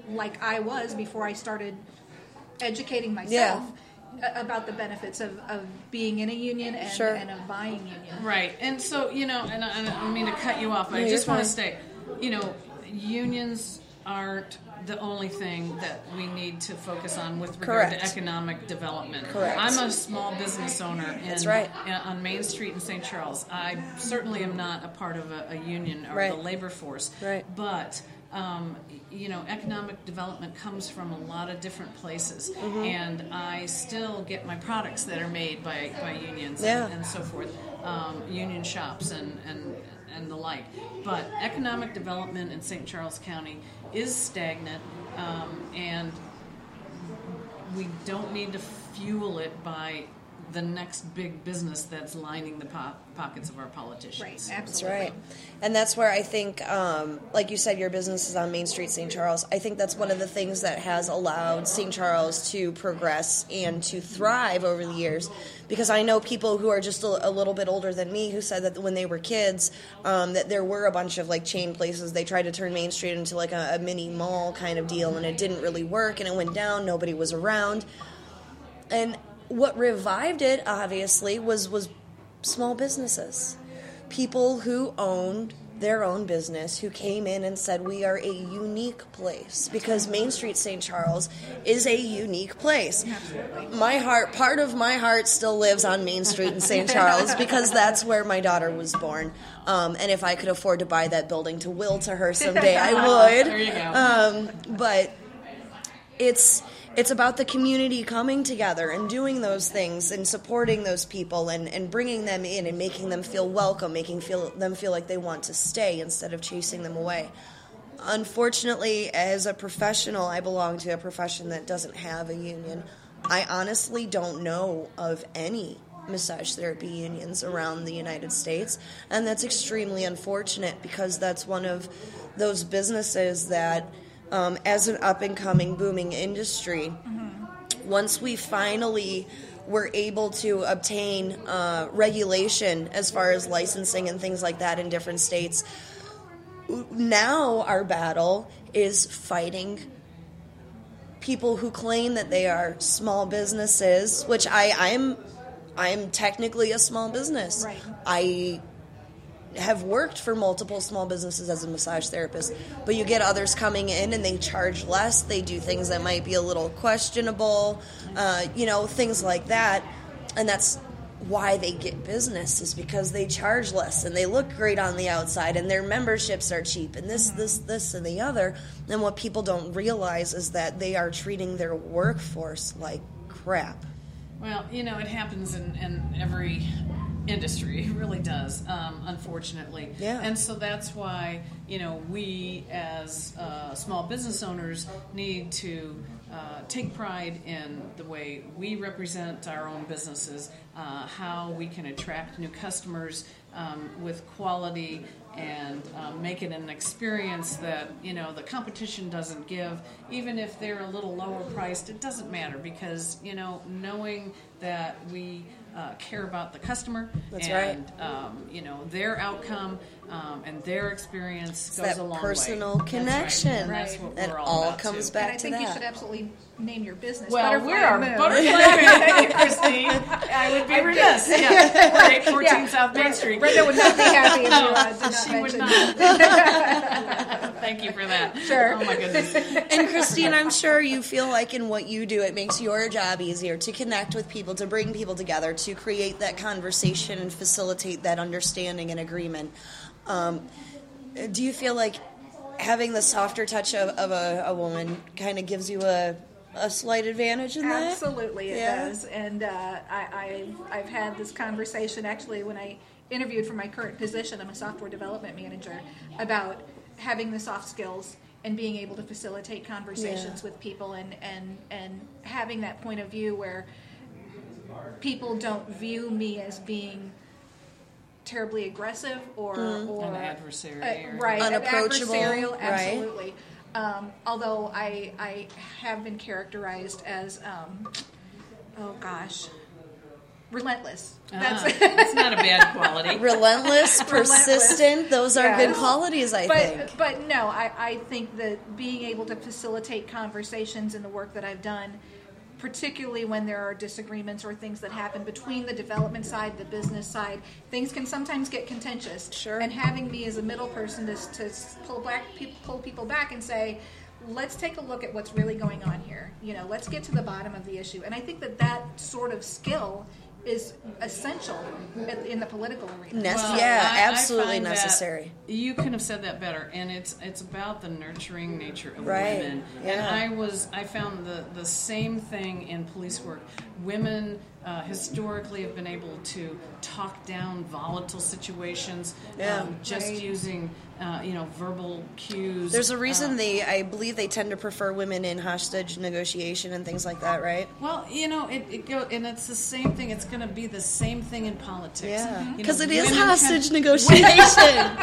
like I was before I started educating myself a- about the benefits of, of being in a union and, Sure. and of buying union. Right. And so, you know, and I, I don't mean to cut you off, but No, I just want to fine. say, you know, unions aren't the only thing that we need to focus on with regard Correct. to economic development. Correct. I'm a small business owner in, That's right. in- on Main Street in St. Charles. I certainly am not a part of a, a union or Right. the labor force. Right. But um, you know, economic development comes from a lot of different places, Mm-hmm. and I still get my products that are made by, by unions Yeah. and, and so forth, um, union shops and, and and the like. But economic development in St. Charles County is stagnant, um, and we don't need to fuel it by the next big business that's lining the po- pockets of our politicians. Right, That's absolutely. right. And that's where I think, um, like you said, your business is on Main Street, St. Charles. I think that's one of the things that has allowed St. Charles to progress and to thrive over the years. Because I know people who are just a, a little bit older than me who said that when they were kids, um, that there were a bunch of like chain places. They tried to turn Main Street into like a, a mini mall kind of deal, and it didn't really work, and it went down. Nobody was around. And what revived it, obviously, was was small businesses, people who owned their own business, who came in and said, "We are a unique place because Main Street, St. Charles, is a unique place." My heart, part of my heart, still lives on Main Street in St. Charles because that's where my daughter was born. Um, and if I could afford to buy that building to will to her someday, I would. There you go. Um, but it's it's about the community coming together and doing those things and supporting those people and, and bringing them in and making them feel welcome, making feel them feel like they want to stay instead of chasing them away. Unfortunately, as a professional, I belong to a profession that doesn't have a union. I honestly don't know of any massage therapy unions around the United States, and that's extremely unfortunate because that's one of those businesses that, um, as an up and coming, booming industry, once we finally were able to obtain uh, regulation as far as licensing and things like that in different states, now our battle is fighting people who claim that they are small businesses, which I, I'm I'm technically a small business. Right. I have worked for multiple small businesses as a massage therapist, but you get others coming in and they charge less. They do things that might be a little questionable, uh, you know, things like that. And that's why they get business is because they charge less and they look great on the outside and their memberships are cheap and this, this, this, and the other. And what people don't realize is that they are treating their workforce like crap. Well, you know, it happens in, in every industry. It really does, um, unfortunately. Yeah. And so that's why, you know, we as uh, small business owners need to uh, take pride in the way we represent our own businesses, uh, how we can attract new customers um, with quality and um, make it an experience that you know the competition doesn't give even if they're a little lower priced it doesn't matter because you know knowing that we uh, care about the customer That's and um, you know their outcome um, and their experience It's goes that a long personal way. connection That's, right. And that's what that all about, comes too. back and I to think you should absolutely name your business. Well, Butterfly we're our Moon. butterfly moon. Thank you, Christine. I would be remiss. Yeah, we're 814 Yeah. South Main Street. Brenda would not be happy if you uh, did not she would not. Thank you for that. Sure. Oh my goodness. and Christine, I'm sure you feel like in what you do, it makes your job easier to connect with people, to bring people together, to create that conversation and facilitate that understanding and agreement. Um, do you feel like having the softer touch of, of a, a woman kind of gives you a, a slight advantage in that? Absolutely, it Yeah. does. And uh, I, I've, I've had this conversation actually when I interviewed for my current position. I'm a software development manager about having the soft skills and being able to facilitate conversations Yeah. with people and, and, and having that point of view where people don't view me as being terribly aggressive or, or An adversary uh, right Unapproachable, adversarial right. absolutely um, although I, I have been characterized as um, oh gosh relentless That's, that's that's not a bad quality. Relentless, persistent, those are good qualities, I but think. but no I, I think that being able to facilitate conversations in the work that I've done particularly when there are disagreements or things that happen between the development side the business side things can sometimes get contentious. Sure. and having me as a middle person to, to pull back pull people back and say let's take a look at what's really going on here. You know let's get to the bottom of the issue. And i think that that sort of skill is essential in in the political arena Nec- Well, yeah, I- I absolutely find that necessary. You couldn't have said that better, and it's it's about the nurturing nature of Right, women. yeah. And I was I found the the same thing in police work. Women uh, historically have been able to talk down volatile situations, Yeah. um, just Right. using uh, you know verbal cues. There's a reason Uh, they, I believe, they tend to prefer women in hostage negotiation and things like that, right? Well, you know, it, it go and it's the same thing. It's going to be the same thing in politics. Yeah, You know, because it is women can- hostage negotiation.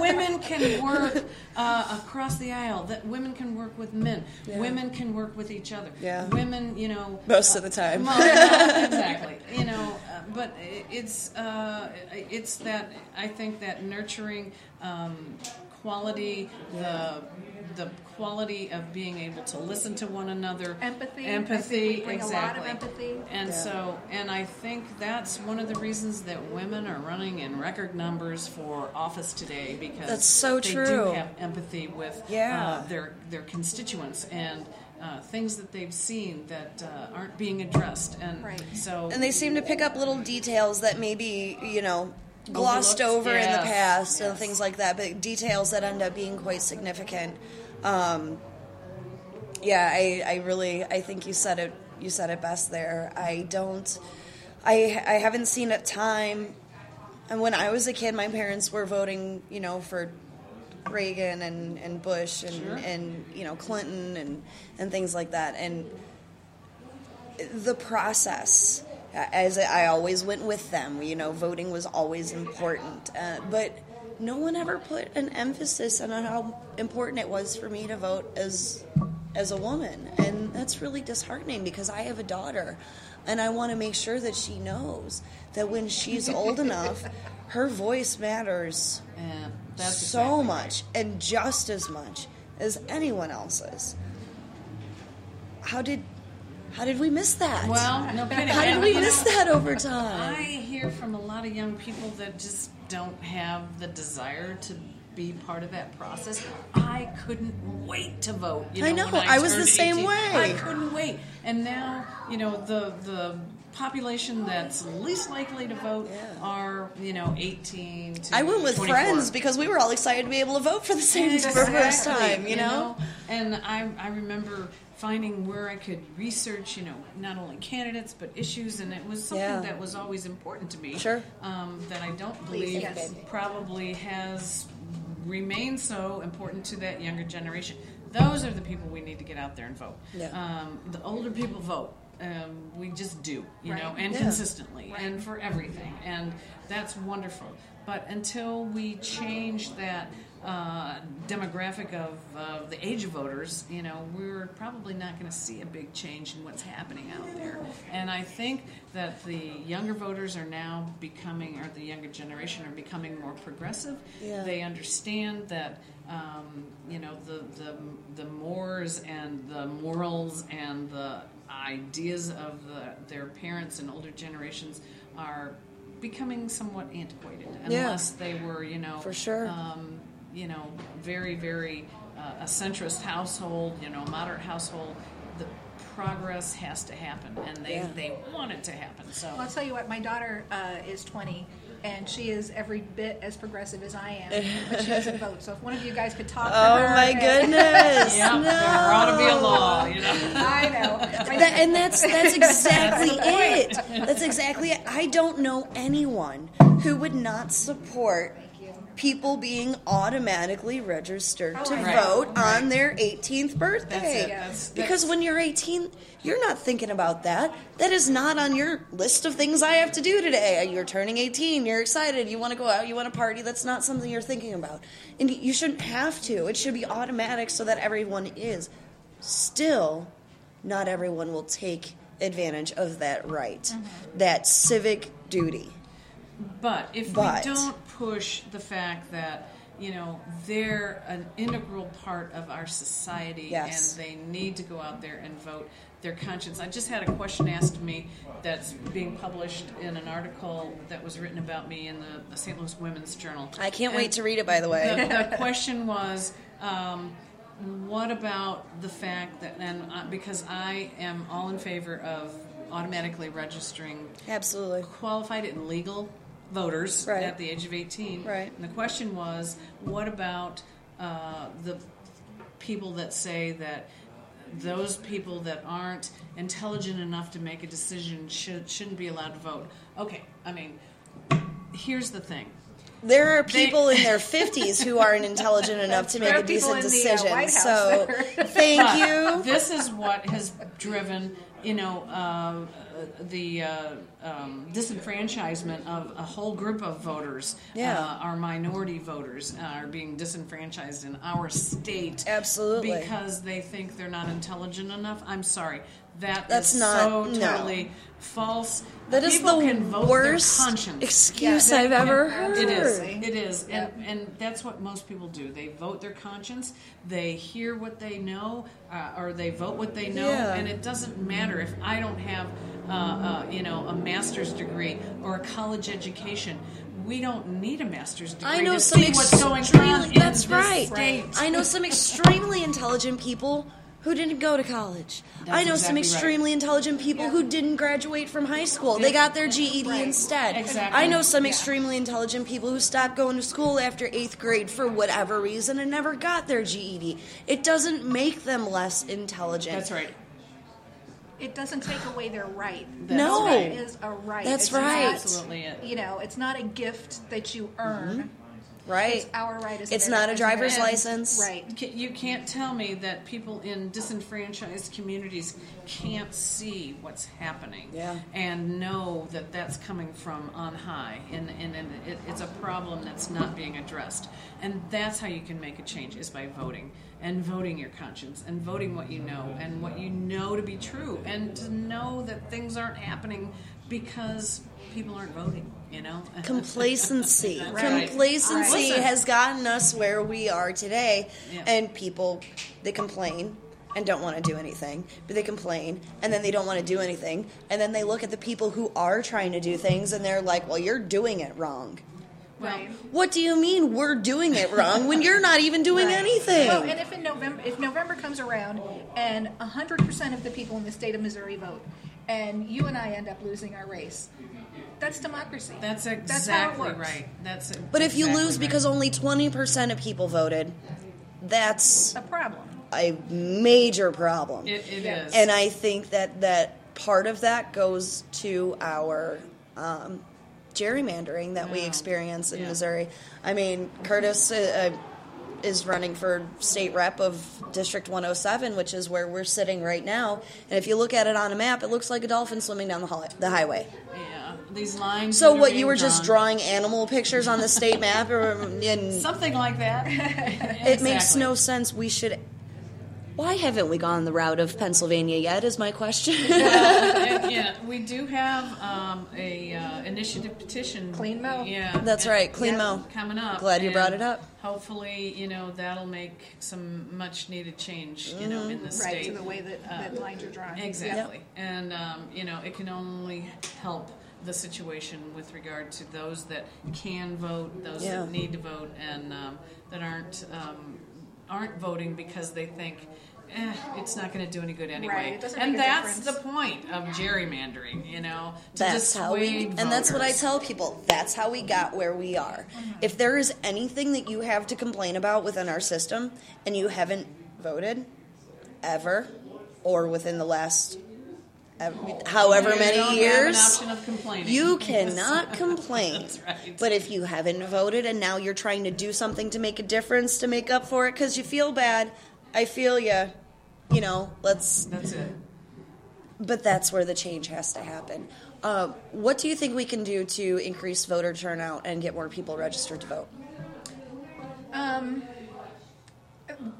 women can work uh, across the aisle. That women can work with men. Yeah. Women can work with each other. Yeah. Women, you know, Most of the time. exactly. You know, uh, but it's uh, it's that I think that nurturing um, quality, the the quality of being able to listen to one another, Empathy. Empathy, think a lot exactly. of empathy. And Yeah. so, and I think that's one of the reasons that women are running in record numbers for office today because That's so they true. do have empathy with Yeah. uh, their their constituents and uh, things that they've seen that uh, aren't being addressed. And Right. so, and they seem to pick up little details that maybe, you know, glossed Overlooked? over in the Yes, past and things like that, but details that end up being quite significant. Um, yeah, I, I really, I think you said it, you said it best there. I don't, I, I haven't seen a time, and when I was a kid, my parents were voting, you know, for Reagan and, and Bush and, Sure. and you know Clinton and and things like that and the process as I always went with them you know voting was always important. Uh, but no one ever put an emphasis on how important it was for me to vote as as a woman. And that's really disheartening because I have a daughter and I want to make sure that she knows that when she's old enough her voice matters that's so exactly much and just as much as anyone else's. How did How did we miss that? Well, no kidding. how did we miss that over time? I hear from a lot of young people that just don't have the desire to be part of that process. I couldn't wait to vote. You know, I know. when I was the same 18. way. I couldn't wait. And now, you know, the the population that's least likely to vote Yeah. are, you know, 18 to I went with 24. friends because we were all excited to be able to vote for the same for the first time. You know. And I, I remember finding where I could research, you know, not only candidates but issues, and it was something Yeah. that was always important to me. Sure. Um, that I don't believe yes. probably has remained so important to that younger generation. Those are the people we need to get out there and vote. Yeah. Um, the older people vote. Um, we just do, you know, and Yeah. consistently, and for everything, and that's wonderful. But until we change that uh, demographic of uh, the age of voters, you know, we're probably not going to see a big change in what's happening out there. And I think that the younger voters are now becoming, or the younger generation are becoming more progressive. Yeah. They understand that. Um, you know the, the the mores and the morals and the ideas of the, their parents and older generations are becoming somewhat antiquated Yeah. unless they were you know For sure. um, you know very very uh, a centrist household you know moderate household the progress has to happen and they, Yeah. they want it to happen so Well, I'll tell you what, my daughter uh, is 20, and she is every bit as progressive as I am, but she doesn't vote. So if one of you guys could talk to Oh her. my and- goodness! yeah, no. there ought to be a law you know I know. That, and that's that's exactly That's it. That's exactly it. I don't know anyone who would not support people being automatically registered to right. vote Right. on their 18th birthday. That's because when you're 18, you're not thinking about that. That is not on your list of things I have to do today. You're turning 18. You're excited. You want to go out. You want to party. That's not something you're thinking about. And you shouldn't have to. It should be automatic so that everyone is. Still, not everyone will take advantage of that right, Mm-hmm. that civic duty. But if But- we don't push the fact that you know they're an integral part of our society Yes. and they need to go out there and vote their conscience. I just had a question asked me that's being published in an article that was written about me in the, the St. Louis Women's Journal. I can't wait to read it, by the way. the, the question was, um, what about the fact that, and uh, because I am all in favor of automatically registering Absolutely. qualified and legal voters Right. at the age of 18. Right. And the question was, what about uh, the people that say that those people that aren't intelligent enough to make a decision should, shouldn't be allowed to vote? Okay, I mean, here's the thing. There are They- people in their 50s who aren't intelligent enough to make a decent in the, uh, decision. White House so, thank you. This is what has driven, you know, uh, the uh, um, disenfranchisement of a whole group of voters. Yeah. Uh, our minority voters are being disenfranchised in our state. Absolutely. Because they think they're not intelligent enough. I'm sorry. That That's is not- so no. totally false. That is People the can vote worst conscience. excuse Yeah, I've ever yeah, heard. It is. Absolutely. It is, and and that's what most people do. They vote their conscience. They hear what they know, uh, or they vote what they know, Yeah. and it doesn't matter if I don't have, uh, uh, you know, a master's degree or a college education. We don't need a master's degree I know to some see what's going on in That's this right. state. I know some extremely intelligent people who didn't go to college. That's I know some exactly right. extremely intelligent people who didn't graduate from high school. They got their GED Right. instead. Exactly. I know some Yeah. extremely intelligent people who stopped going to school after eighth grade for whatever reason and never got their GED. It doesn't make them less intelligent. That's right. It doesn't take away their right. That's No. right. It is a right. That's It's right. not, Absolutely it. You know, it's not a gift that you earn. Mm-hmm. Right. It's our right as It's not a driver's And- license. Right. You can't tell me that people in disenfranchised communities can't see what's happening Yeah. and know that that's coming from on high, and, and, and it, it's a problem that's not being addressed. And that's how you can make a change is by voting and voting your conscience and voting what you know and what you know to be true and to know that things aren't happening because people aren't voting. You know, complacency. Right. Complacency Listen. has gotten us where we are today, Yeah. and people they complain. and don't want to do anything, but they complain, and then they don't want to do anything, and then they look at the people who are trying to do things, and they're like, "Well, you're doing it wrong." Right. What do you mean we're doing it wrong when you're not even doing Right. anything? Well, and if in November, if November comes around and hundred percent of the people in the state of Missouri vote, and you and I end up losing our race, that's democracy. that's That's how it exactly works. right. That's but if you exactly lose right. because only 20% of people voted, that's a problem. a major problem. it, it Yeah. is. and I think that that part of that goes to our um, gerrymandering that we experience in Yeah. Missouri. I mean, Curtis uh, uh, is running for state rep of District 107, which is where we're sitting right now. And if you look at it on a map, it looks like a dolphin swimming down the, hall- the highway. yeah, these lines. So what you were just drawing animal pictures on the state map, or, um, and something like that. it makes no sense. We should. Why haven't we gone the route of Pennsylvania yet? Is my question. And, yeah, we do have um, a uh, initiative petition. Clean Mo. Yeah, That's and- right, Clean Yeah. Mo. coming up. Glad you and brought it up. Hopefully, you know that'll make some much needed change. You know, in the Right state. to the way that, that lines are drawn. Exactly. And, um, you know, it can only help the situation with regard to those that can vote, those Yeah. that need to vote, and um, that aren't um, aren't voting because they think. Eh, it's not going to do any good anyway, Right, it and make a that's difference. the point of gerrymandering. You know, to That's how we, dissuade and that's what I tell people. That's how we got where we are. If there is anything that you have to complain about within our system, and you haven't voted ever, or within the last ev- however You many don't have an years, option of complaining. you cannot complain. That's right. But if you haven't voted and now you're trying to do something to make a difference to make up for it because you feel bad, I feel you. You know, let's That's it. but that's where the change has to happen. Uh, what do you think we can do to increase voter turnout and get more people registered to vote? Um,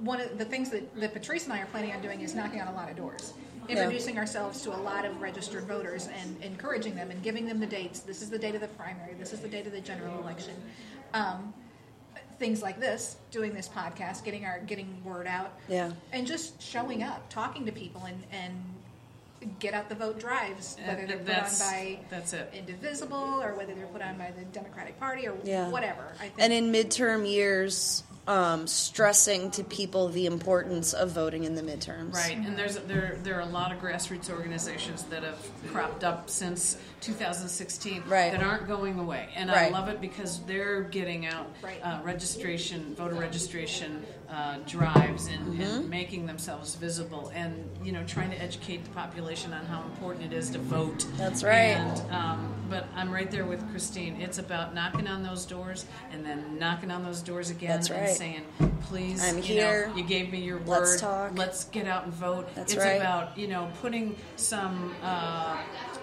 one of the things that, that Patrice and I are planning on doing is knocking on a lot of doors, introducing ourselves to a lot of registered voters and encouraging them and giving them the dates. This is the date of the primary. This is the date of the general election. Um, things like this, doing this podcast, getting our getting word out, Yeah. and just showing up, talking to people, and and get out the vote drives, whether they're put on by that's it. Indivisible or whether they're put on by the Democratic Party or Yeah. whatever. I think And in midterm years, um, stressing to people the importance of voting in the midterms. Right, and there's there there are a lot of grassroots organizations that have cropped up since 2016 Right. that aren't going away, and I love it because they're getting out Right. uh, registration, voter registration uh, drives, and, Mm-hmm. and making themselves visible, and you know trying to educate the population on how important it is to vote. That's right. And um, but I'm right there with Christine. It's about knocking on those doors and then knocking on those doors again That's and saying, "Please, I'm you here. Know, you gave me your word. Let's talk." Let's get out and vote. That's it's right. about you know putting some uh,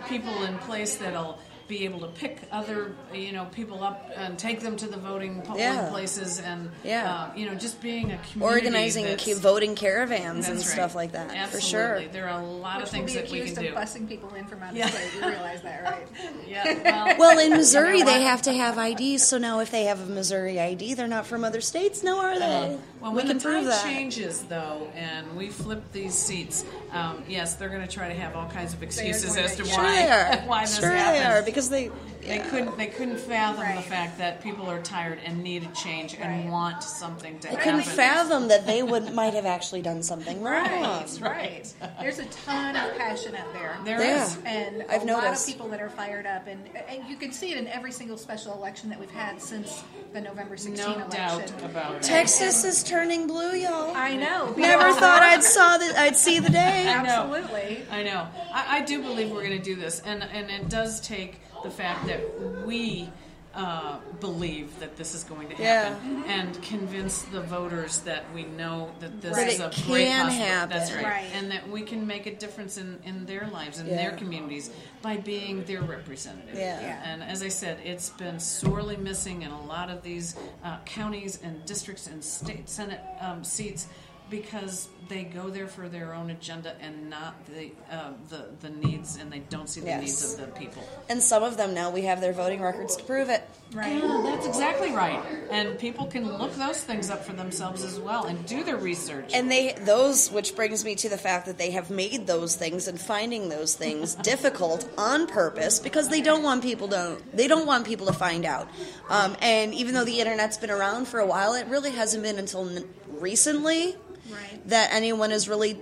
people in place that'll be able to pick other you know people up and take them to the voting polling Yeah. places and Yeah. uh, you know just being a community Organizing that's- ca- voting caravans and right. stuff like that, Absolutely. for sure. There are a lot Which of will things be that we accused can of do. busing people in from out of Yeah. state. You realize that, right? Yeah. Well, Well, in Missouri, they have to have IDs. So now, if they have a Missouri ID, they're not from other states. No, are they? Well, we when can the prove time that. changes, though, and we flip these seats, um, yes, they're going to try to have all kinds of excuses as to to- Sure why they are. why this sure happened. They because they. They yeah. couldn't. They couldn't fathom the fact that people are tired and need a change and Right. want something to I happen. couldn't fathom that they would might have actually done something wrong. Right. Right. There's a ton of passion out there. There Yeah. is. and I've known a lot of people that are fired up, and and you can see it in every single special election that we've had since the November 16 No election. doubt about it. Texas is turning blue, y'all. I know. Never thought I'd saw that. I'd see the day. I. Absolutely. I know. I, I do believe we're going to do this, and and it does take the fact that we uh, believe that this is going to Yeah. happen, and convince the voters that we know that this That is it a great can happen. That's right. Right. and that we can make a difference in in their lives and Yeah. their communities by being their representative. Yeah. Yeah. And as I said, it's been sorely missing in a lot of these uh, counties and districts and state senate um, seats because they go there for their own agenda and not the uh, the the needs, and they don't see the Yes. needs of the people. And some of them now we have their voting records to prove it. Right. Yeah, that's exactly right. And people can look those things up for themselves as well and do their research. And they those which brings me to the fact that they have made those things and finding those things difficult on purpose because they don't want people to they don't want people to find out. Um, and even though the internet's been around for a while, it really hasn't been until n- recently Right. that anyone is really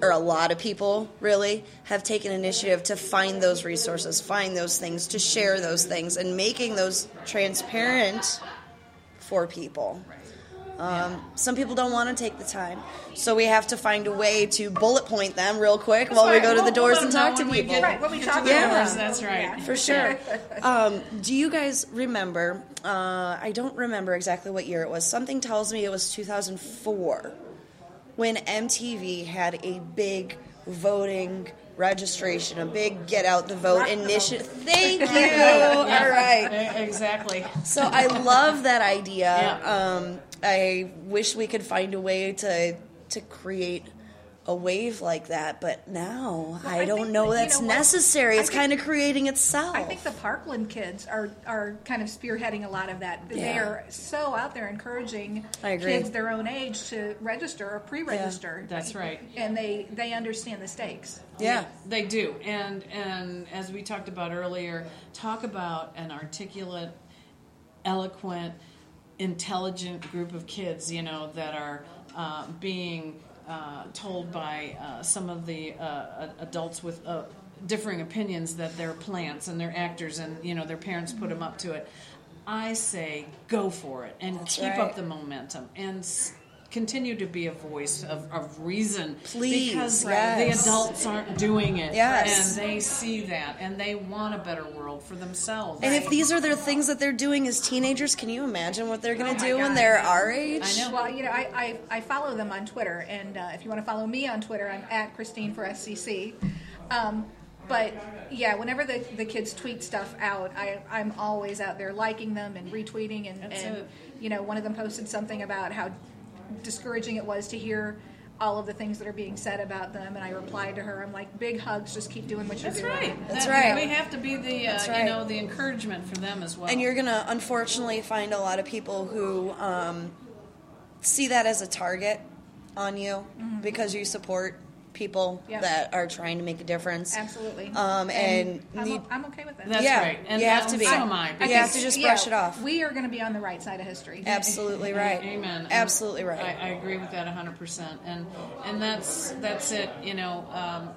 or a lot of people really have taken initiative to find those resources, find those things, to share those things, and making those transparent for people. Um, some people don't want to take the time, so we have to find a way to bullet point them real quick while we go to the We'll- doors we'll and talk to them we people. get- Right, when we get talk to to the them. doors, That's right. Yeah. For sure. um, do you guys remember? Uh, I don't remember exactly what year it was. Something tells me it was 2004 when MTV had a big voting registration, a big get out the vote initiative. Thank you. All right. Exactly. So I love that idea. Yeah. Um, I wish we could find a way to to create a wave like that, but now I, I don't know that, you that's know necessary. It's think- kind of creating itself. I think the Parkland kids are are kind of spearheading a lot of that. They are so out there encouraging I agree. kids their own age to register or pre-register. That's right. And they they understand the stakes. yeah. They do, and and as we talked about earlier, talk about an articulate, eloquent, intelligent group of kids. You know that are uh, being uh, told by uh, some of the uh, adults with. Uh, differing opinions that they're plants and they're actors and you know their parents put them up to it i say go for it and That's keep right. up the momentum and continue to be a voice of, of reason Please, because yes. the adults aren't doing it Yes. and they see that and they want a better world for themselves And if these are their things that they're doing as teenagers, can you imagine what they're going Oh to my do when they're our age? I know. Well, you know, I, I, I follow them on Twitter, and uh, if you want to follow me on Twitter, I'm at Christine for SCC. Um, but yeah, whenever the, the kids tweet stuff out, I, I'm always out there liking them and retweeting. And, and you know, one of them posted something about how discouraging it was to hear all of the things that are being said about them. And I replied to her, I'm like, big hugs, just keep doing what you're that's doing. right That's That- right. we have to be the uh, That's right. you know the encouragement for them as well And you're going to unfortunately find a lot of people who um, see that as a target on you because you support people Mm-hmm. Yeah. that are trying to make a difference. Absolutely. Um, and I'm, need- o- I'm okay with that. That's yeah, right. And you have to be. so am I. I You think- have to just brush it off. We are going to be on the right side of history. Absolutely right. Amen. Absolutely right. I, I agree with that 100%. And and that's that's it. You know, um,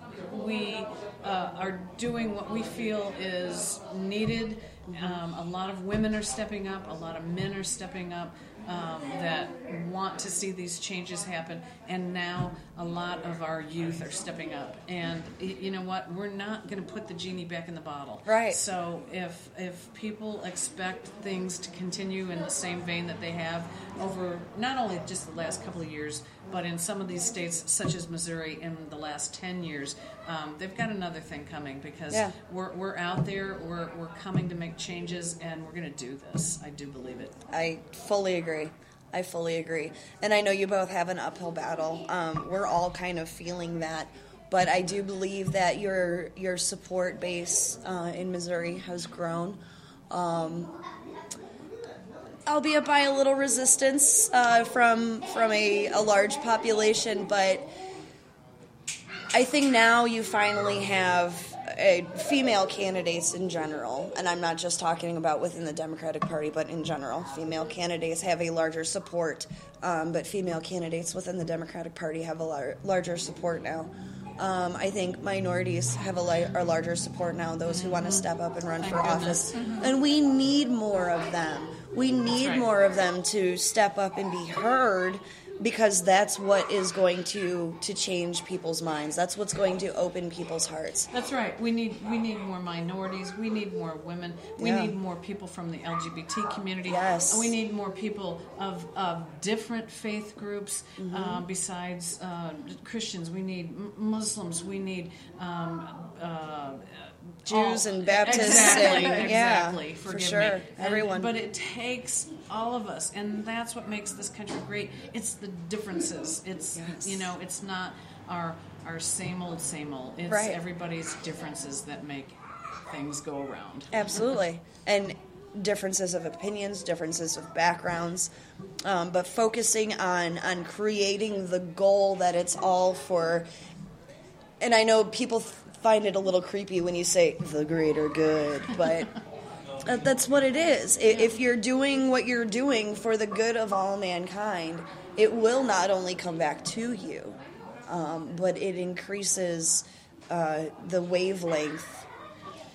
we uh, are doing what we feel is needed. Um, a lot of women are stepping up. A lot of men are stepping up. Um, that want to see these changes happen, and now a lot of our youth are stepping up. And you know what? We're not going to put the genie back in the bottle. Right. So if if people expect things to continue in the same vein that they have over not only just the last couple of years, but in some of these states, such as Missouri, in the last ten years, um, they've got another thing coming because Yeah. we're, we're out there, we're, we're coming to make changes, and we're going to do this. I do believe it. I fully agree. I fully agree. And I know you both have an uphill battle. Um, we're all kind of feeling that. But I do believe that your your support base uh, in Missouri has grown. Um, albeit by a little resistance uh, from from a, a large population, but I think now you finally have uh, female candidates in general, and I'm not just talking about within the Democratic Party, but in general, female candidates have a larger support. Um, but female candidates within the Democratic Party have a lar- larger support now. Um, I think minorities have a, li- larger support now. Those who want to step up and run for office, and we need more of them. We need right. more of them to step up and be heard because that's what is going to to change people's minds. That's what's going to open people's hearts. That's right. We need we need more minorities. We need more women. We Yeah. need more people from the LGBT community. Yes. We need more people of, of different faith groups Mm-hmm. uh, besides uh, Christians. We need Muslims. We need um, uh, Jews all- and Baptists Exactly. and- exactly. yeah, for sure. me. And- Everyone. but it takes all of us, and that's what makes this country great. It's the differences. It's Yes. you know, it's not our our same old same old. It's Right. everybody's differences that make things go around. Absolutely. And differences of opinions, differences of backgrounds, um, but focusing on on creating the goal that it's all for. And I know people f- find it a little creepy when you say the greater good, but that's what it is. If you're doing what you're doing for the good of all mankind, it will not only come back to you, um, but it increases uh, the wavelength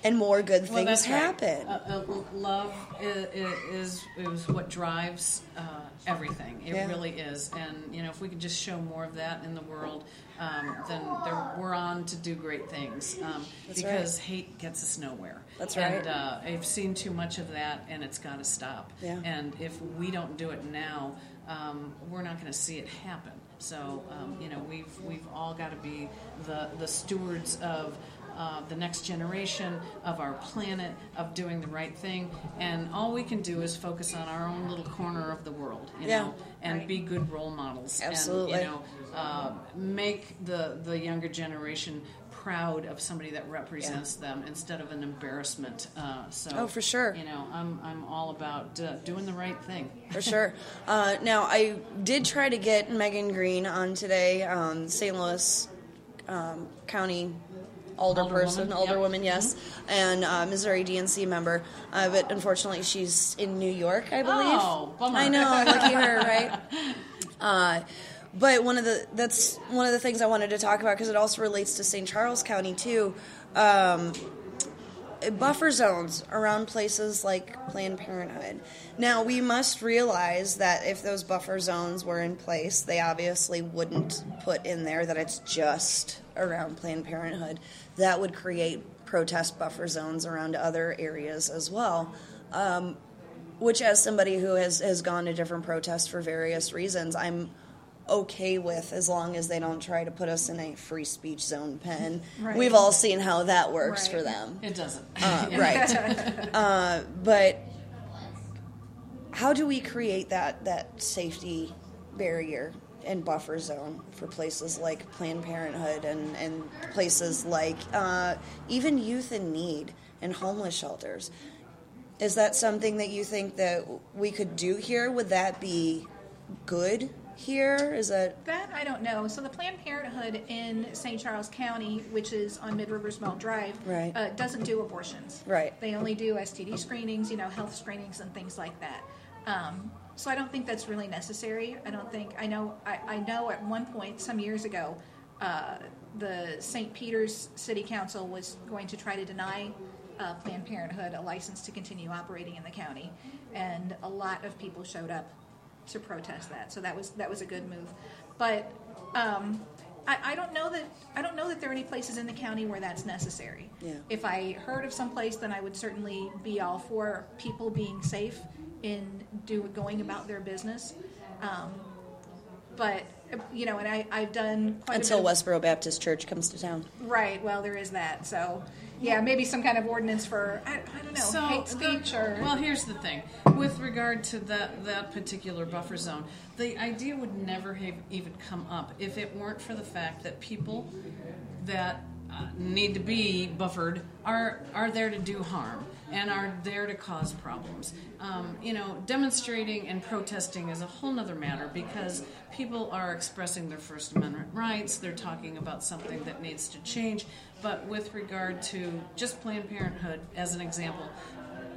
and more good Well, things that's right. happen. Uh, uh, love is, is is what drives uh, everything. It Yeah. really is, and you know, if we could just show more of that in the world, um, then there, we're on to do great things. Um, because hate gets us nowhere. That's And right. uh, I've seen too much of that, and it's got to stop. Yeah. And if we don't do it now, um, we're not going to see it happen. So um, you know, we've we've all got to be the the stewards of. Uh, the next generation of our planet of doing the right thing and all we can do is focus on our own little corner of the world you Yeah. know and Right. be good role models Absolutely. and you know uh, make the the younger generation proud of somebody that represents them instead of an embarrassment uh, so Oh, for sure. you know i'm i'm all about uh, doing the right thing for sure. Uh, now, I did try to get Megan Green on today, um, St. Louis um, County alderperson, Alderwoman, yep. alderwoman, yes, and uh, Missouri DNC member. Uh, but unfortunately, she's in New York, I believe. Oh, bummer. I know, lucky her, right? Uh, but one of the that's one of the things I wanted to talk about because it also relates to St. Charles County too. Um, buffer zones around places like Planned Parenthood. Now, we must realize that if those buffer zones were in place, they obviously wouldn't put in there that it's just around Planned Parenthood. That would create protest buffer zones around other areas as well. Um, which, as somebody who has, has gone to different protests for various reasons, I'm okay with as long as they don't try to put us in a free speech zone pen. Right. We've all seen how that works Right. for them. it doesn't Uh, right. uh, but how do we create that that safety barrier and buffer zone for places like Planned Parenthood and, and places like uh, even youth in need and homeless shelters? Is that something that you think that we could do here? Would that be good here? Is that That I don't know. So the Planned Parenthood in St. Charles County, which is on Mid Rivers Mall Drive, Right. uh, doesn't do abortions. Right. They only do STD screenings, you know, health screenings and things like that. Um, so I don't think that's really necessary. I don't think I know. I, I know at one point some years ago, uh, the St. Peter's City Council was going to try to deny uh, Planned Parenthood a license to continue operating in the county, and a lot of people showed up to protest that. So that was that was a good move. But um, I, I don't know that I don't know that there are any places in the county where that's necessary. Yeah. If I heard of some place, then I would certainly be all for people being safe in do going about their business. Um, but you know, and I, I've done quite until of, Westboro Baptist Church comes to town? Right. Well, there is that. So yeah, maybe some kind of ordinance for I, I don't know hate speech the- or well here's the thing. With regard to that that particular buffer zone the idea would never have even come up if it weren't for the fact that people that need to be buffered are are there to do harm and are there to cause problems. Um, you know, demonstrating and protesting is a whole nother matter because people are expressing their First Amendment rights. They're talking about something that needs to change. But with regard to just Planned Parenthood, as an example,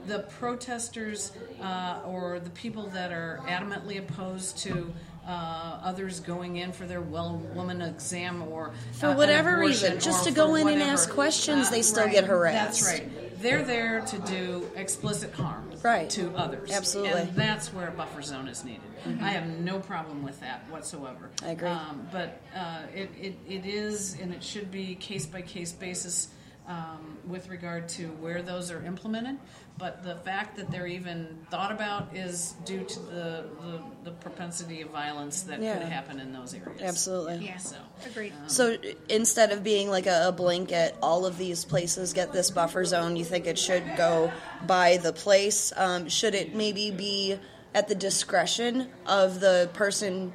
the protesters uh, or the people that are adamantly opposed to uh, others going in for their well woman exam or For uh, whatever reason, just to go in and ask questions, Uh, they still right. get harassed. That's right. They're there to do explicit harm Right. to others. Absolutely. And that's where a buffer zone is needed. I have no problem with that whatsoever. I agree. Um, but uh, it, it, it is, and it should be case by case basis um, with regard to where those are implemented. But the fact that they're even thought about is due to the, the, the propensity of violence that Yeah. could happen in those areas. Absolutely. yeah. So. Agreed. So instead of being like a, a blanket, all of these places get this buffer zone. You think it should go by the place? Um, should it maybe be at the discretion of the person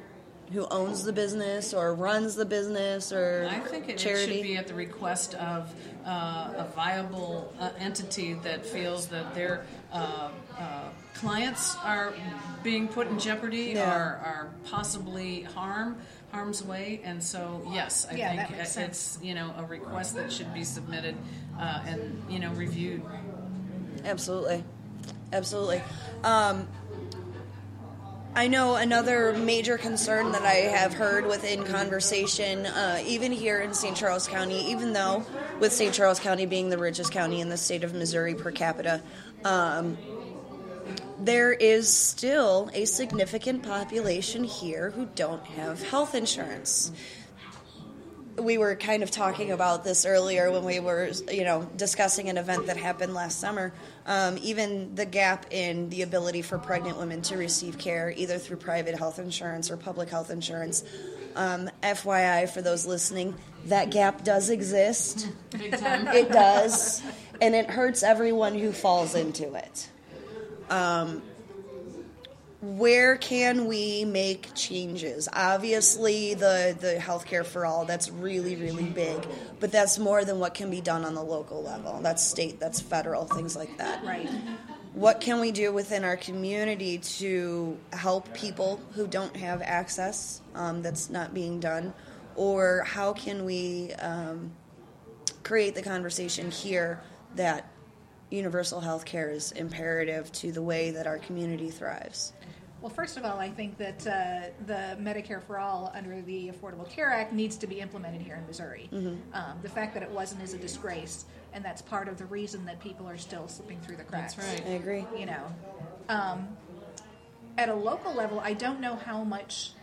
who owns the business or runs the business or I think it, it charity? should be at the request of uh, a viable uh, entity that feels that their uh, uh, clients are being put in jeopardy Yeah. or are possibly harm harm's way, and so yes, I Yeah, think makes it's sense. you know a request that should be submitted uh, and you know reviewed. Absolutely, absolutely. Um, I know another major concern that I have heard within conversation, uh, even here in St. Charles County, even though with St. Charles County being the richest county in the state of Missouri per capita, um, there is still a significant population here who don't have health insurance. We were kind of talking about this earlier when we were, you know, discussing an event that happened last summer. Um, even the gap in the ability for pregnant women to receive care, either through private health insurance or public health insurance. Um, FYI, for those listening, that gap does exist. Big time. It does, and it hurts everyone who falls into it. Um, where can we make changes? Obviously, the the healthcare for all that's really really big, but that's more than what can be done on the local level. That's state, that's federal, things like that. Right. What can we do within our community to help people who don't have access um, that's not being done? Or how can we um, create the conversation here that universal health care is imperative to the way that our community thrives? Well, first of all, I think that uh, the Medicare for All under the Affordable Care Act needs to be implemented here in Missouri. Mm-hmm. Um, the fact that it wasn't is a disgrace, and that's part of the reason that people are still slipping through the cracks. That's right. I agree. You know, um, at a local level, I don't know how much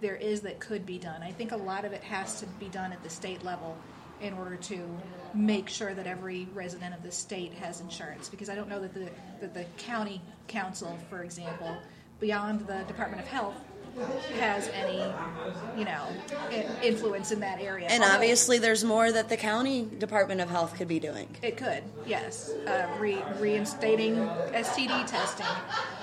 there is that could be done. I think a lot of it has to be done at the state level in order to make sure that every resident of the state has insurance. Because I don't know that the that the county council, for example, beyond the Department of Health, has any, you know, influence in that area. And Although- obviously, there's more that the county Department of Health could be doing. It could, yes. Uh, re- reinstating STD testing.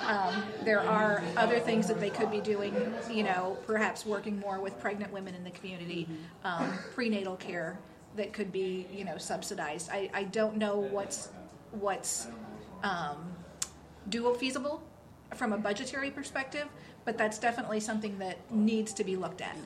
Um, there are other things that they could be doing, you know, perhaps working more with pregnant women in the community, um, prenatal care that could be, you know, subsidized. I, I don't know what's, what's um, doable feasible from a budgetary perspective, but that's definitely something that needs to be looked at.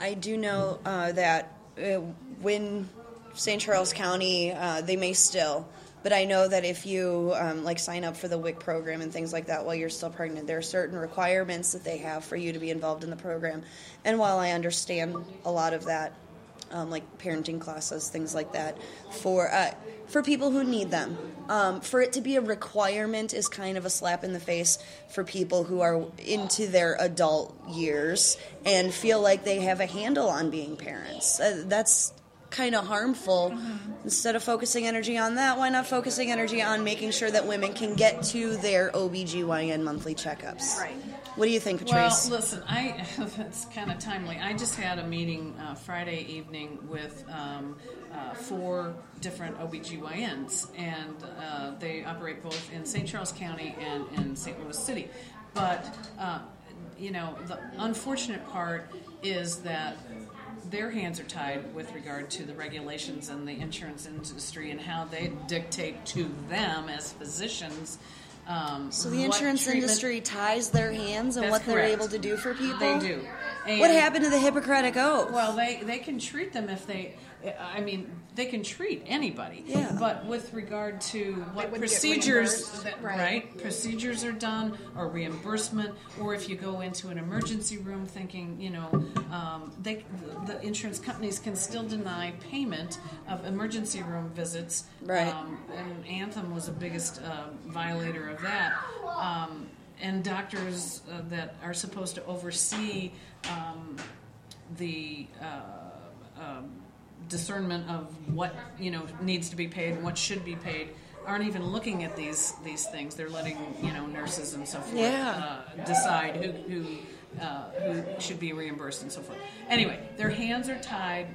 I do know uh, that uh, when St. Charles County, uh, they may still, but I know that if you um, like sign up for the WIC program and things like that while you're still pregnant, there are certain requirements that they have for you to be involved in the program. And while I understand a lot of that, um, like parenting classes, things like that, for uh, for people who need them. Um, for it to be a requirement is kind of a slap in the face for people who are into their adult years and feel like they have a handle on being parents. Uh, that's kind of harmful. Instead of focusing energy on that, why not focusing energy on making sure that women can get to their OBGYN monthly checkups? Right. What do you think, Patrice? Well, listen, I it's kind of timely. I just had a meeting uh, Friday evening with um, uh, four different OBGYNs, and uh, they operate both in St. Charles County and in St. Louis City. But, uh, you know, the unfortunate part is that their hands are tied with regard to the regulations and the insurance industry and how they dictate to them as physicians. Um, so the insurance industry ties their hands on That's what they're correct. able to do for people. They do. What happened to the Hippocratic Oath? Well, they they can treat them if they. I mean, they can treat anybody. Yeah. But with regard to what procedures, that, right. right. Procedures are done, or reimbursement, or if you go into an emergency room thinking, you know, um, they the insurance companies can still deny payment of emergency room visits. Right. Um, and Anthem was the biggest uh, violator of that. Um, and doctors uh, that are supposed to oversee um, the uh, um, discernment of what you know needs to be paid and what should be paid aren't even looking at these these things. They're letting you know nurses and so forth Yeah. uh, decide who who uh, who should be reimbursed and so forth. Anyway, their hands are tied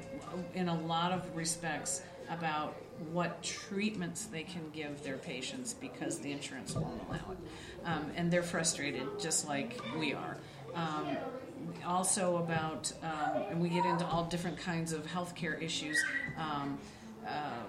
in a lot of respects about what treatments they can give their patients because the insurance won't allow it. Um, and they're frustrated just like we are. Um, also about, um, and we get into all different kinds of healthcare issues. Um, uh,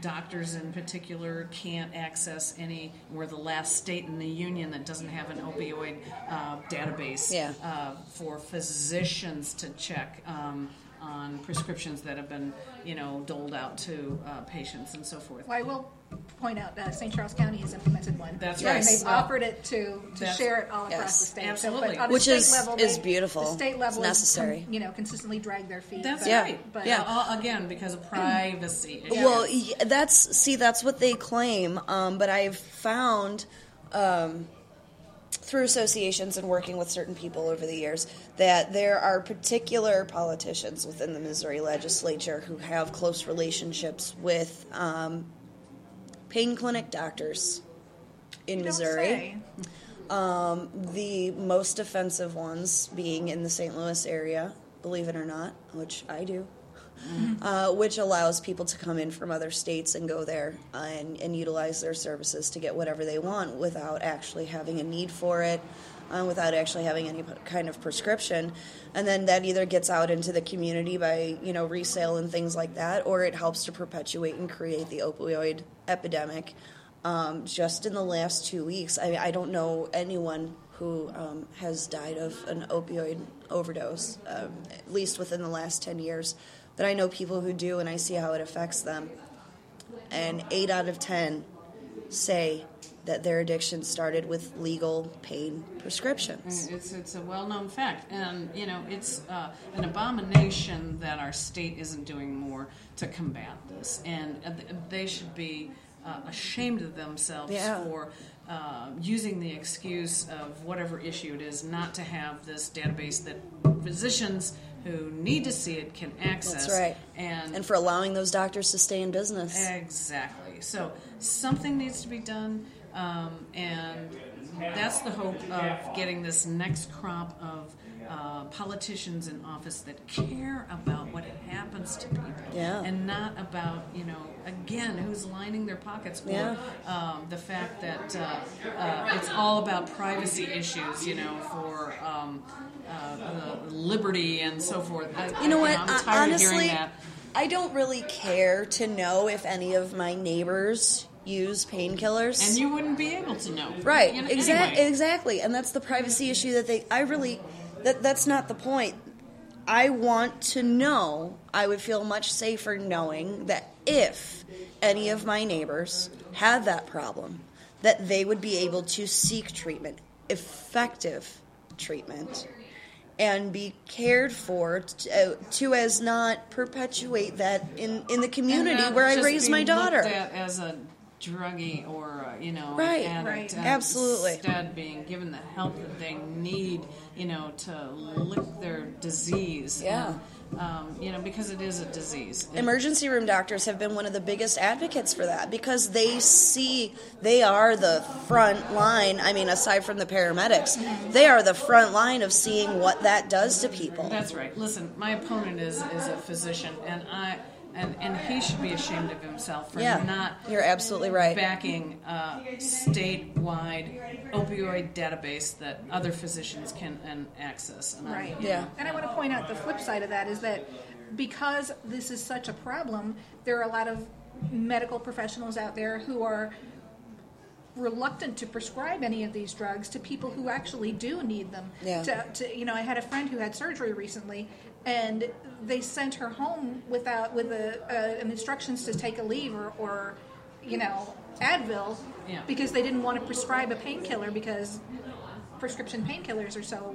doctors in particular can't access any. We're the last state in the union that doesn't have an opioid uh, database Yeah. uh, for physicians to check. Um, on prescriptions that have been, you know, doled out to uh, patients and so forth. Well, I will point out that St. Charles County has implemented one. That's right. And right. they've Well, offered it to, to that's- share it all across Yes. the state. Absolutely. So, Which the is- state level, is they- beautiful. The state level It's is necessary. com- you know, consistently drag their feet. That's but, right. But, Yeah. All, again, because of privacy issues. Well, that's see, that's what they claim. Um, but I've found um, through associations and working with certain people over the years that there are particular politicians within the Missouri legislature who have close relationships with um, pain clinic doctors in you Missouri. Um, the most offensive ones being in the St. Louis area, believe it or not, which I do, uh, which allows people to come in from other states and go there uh, and, and utilize their services to get whatever they want without actually having a need for it, uh, without actually having any kind of prescription. And then that either gets out into the community by, you know, resale and things like that, or it helps to perpetuate and create the opioid epidemic um, just in the last two weeks, I, I don't know anyone who um, has died of an opioid overdose, um, at least within the last 10 years. But I know people who do, and I see how it affects them. And 8 out of 10 say that their addiction started with legal pain prescriptions. It's it's a well known fact, and you know it's uh, an abomination that our state isn't doing more to combat this, and uh, they should be uh, ashamed of themselves Yeah. for. Uh, using the excuse of whatever issue it is, not to have this database that physicians who need to see it can access. That's right. And, And for allowing those doctors to stay in business. Exactly. So something needs to be done, um, and that's the hope of getting this next crop of uh, politicians in office that care about what happens to people, Yeah. and not about you know again who's lining their pockets for Yeah. um, the fact that uh, uh, it's all about privacy issues, you know, for. Um, uh, the liberty and so forth. I- You know what? I'm I- tired of honestly, hearing that. I don't really care to know if any of my neighbors use painkillers. And you wouldn't be able to know. Right. You know, exactly. anyway. Exactly. And that's the privacy issue that they. I really. That that's not the point. I want to know. I would feel much safer knowing that if any of my neighbors had that problem, that they would be able to seek treatment, effective treatment, and be cared for to, uh, to as not perpetuate that in in the community where I just raised my daughter. as a druggie or uh, you know Right. addict, Right. and Absolutely. instead being given the help that they need you know to lick their disease Yeah. and, um, you know because it is a disease emergency room doctors have been one of the biggest advocates for that because they see they are the front line i mean aside from the paramedics they are the front line of seeing what that does to people that's right listen my opponent is is a physician and I and, and he should be ashamed of himself for yeah not you're absolutely right backing a statewide opioid database that other physicians can and access. And I- Right. Yeah. And I want to point out the flip side of that is that because this is such a problem, there are a lot of medical professionals out there who are reluctant to prescribe any of these drugs to people who actually do need them. Yeah. To, to, you know, I had a friend who had surgery recently, and they sent her home without with a, uh, an instructions to take a leave or, or you know, Advil, Yeah. because they didn't want to prescribe a painkiller because prescription painkillers are so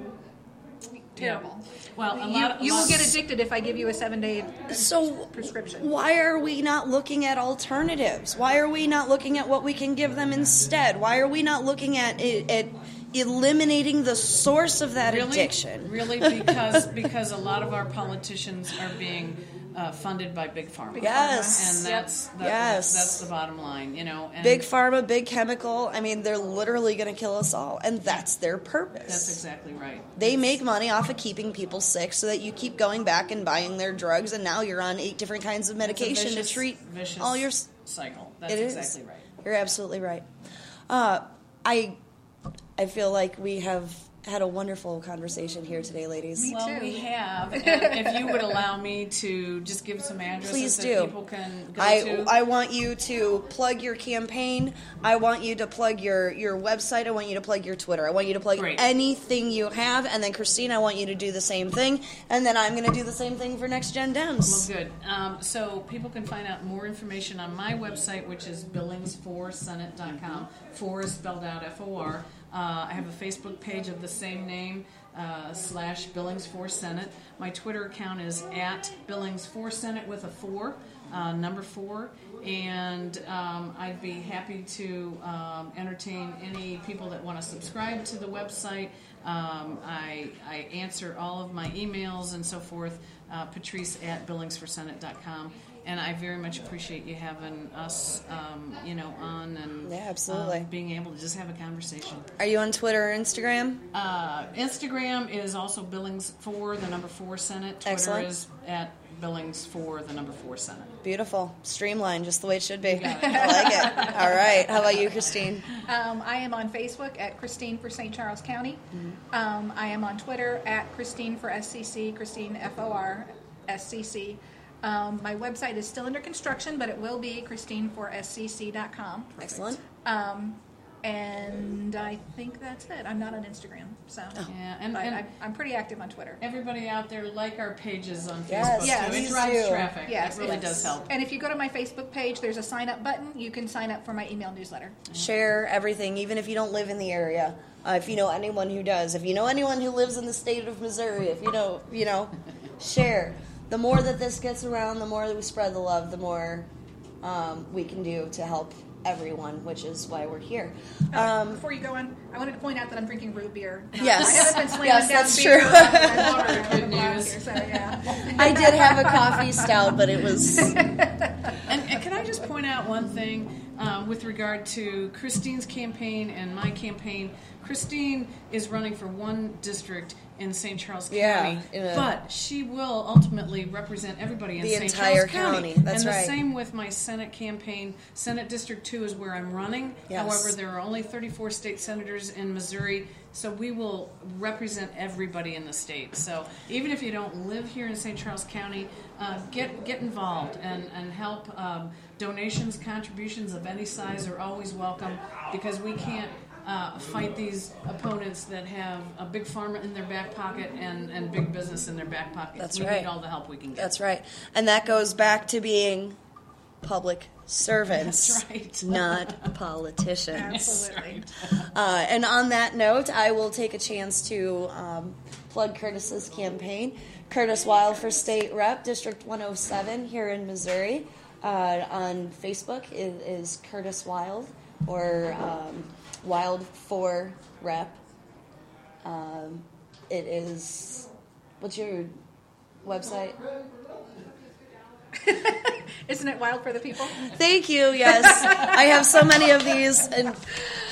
terrible. Well, a you, lot- you will get addicted if I give you a seven day so prescription. why are we not looking at alternatives why are we not looking at what we can give them instead why are we not looking at at eliminating the source of that really, addiction Really, because because a lot of our politicians are being uh, funded by big pharma. Yes. and that's that, Yes. that's the bottom line. You know, and Big pharma, big chemical. I mean, they're literally going to kill us all, and that's their purpose. That's exactly right. They make money off of keeping people sick so that you keep going back and buying their drugs, and now you're on eight different kinds of medication vicious- to treat all your. cycle. That's exactly right. You're absolutely right. Uh, I, I feel like we have had a wonderful conversation here today, ladies. Me Well, too. we have. And if you would allow me to just give some addresses Please that do. people can go I, to. I want you to plug your campaign. I want you to plug your, your website. I want you to plug your Twitter. I want you to plug Great. anything you have. And then, Christine, I want you to do the same thing. And then I'm going to do the same thing for Next Gen Dems. Well, good. Um, so people can find out more information on my website, which is billings4senate.com. Four is spelled out F O R. Uh, I have a Facebook page of the same name uh, slash Billings for Senate. My Twitter account is at Billings for Senate with a four, uh, number four. And um, I'd be happy to um, entertain any people that want to subscribe to the website. Um, I, I answer all of my emails and so forth. Uh, Patrice at billingsforsenate.com. And I very much appreciate you having us, um, you know, on and Yeah, absolutely. uh, being able to just have a conversation. Are you on Twitter or Instagram? Uh, Instagram is also Billings for the number four Senate. Twitter Excellent. is at Billings for the number four Senate. Beautiful. Streamlined, just the way it should be. it. I like it. All right. How about you, Christine? Um, I am on Facebook at Christine for St. Charles County. Mm-hmm. Um, I am on Twitter at Christine for SCC, Christine F O R S C C. Um, my website is still under construction, but it will be christineforscc.com. Excellent. Um, and I think that's it. I'm not on Instagram, so Yeah, and, but and I, I'm pretty active on Twitter. everybody out there, like our pages on Yes, Facebook yes, too. It please drives do. traffic. Yes, it really yes. does help. And if you go to my Facebook page, there's a sign up button. You can sign up for my email newsletter. Share everything, even if you don't live in the area. Uh, if you know anyone who does, if you know anyone who lives in the state of Missouri, if you know, you know, share. The more that this gets around, the more that we spread the love, the more um, we can do to help everyone, which is why we're here. Um, Before you go on, I wanted to point out that I'm drinking root beer. Yes. I haven't been slamming Yes, down that's true. I'm Water, water, good news. here, so yeah. I did have a coffee stout, but it was And, and can I just point out one thing uh, with regard to Christine's campaign and my campaign? Christine is running for one district in St. Charles Yeah, County, a- but she will ultimately represent everybody in The St. entire Charles County. county, that's and the same with my Senate campaign. Senate District 2 is where I'm running. Yes. However, there are only 34 state senators in Missouri, so we will represent everybody in the state. So even if you don't live here in St. Charles County, uh, get get involved and and help. Um, donations, contributions of any size are always welcome because we can't. Uh, fight these opponents that have a big pharma in their back pocket and, and big business in their back pocket. That's we right. need all the help we can get. That's right. And that goes back to being public servants, That's right. not politicians. Absolutely. Uh, and on that note, I will take a chance to um, plug Curtis's campaign. Curtis Wild for State Rep, District 107 here in Missouri. Uh, on Facebook is, is Curtis Wild or um, Wild for Rep. Um, it is, what's your website? Isn't it wild for the people? Thank you. Yes, I have so many of these, and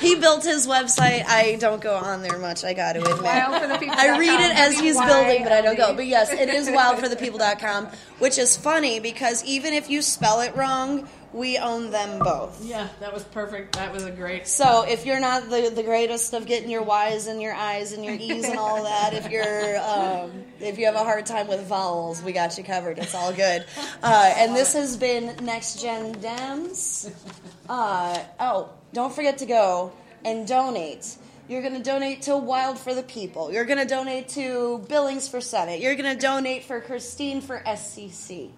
he built his website. I don't go on there much. I got to admit. Wild for the people. I read it as he's building, but I don't go. But yes, it is wildforthepeople.com, which is funny because even if you spell it wrong, we own them both. Yeah, that was perfect. That was a great. So if you're not the, the greatest of getting your Y's and your I's and your E's and all that, if you're um, if you have a hard time with vowels, we got you covered. It's all good. Uh, and this has been Next Gen Dems. Uh, oh, don't forget to go and donate. You're going to donate to Wild for the People. You're going to donate to Billings for Senate. You're going to donate for Christine for SCC.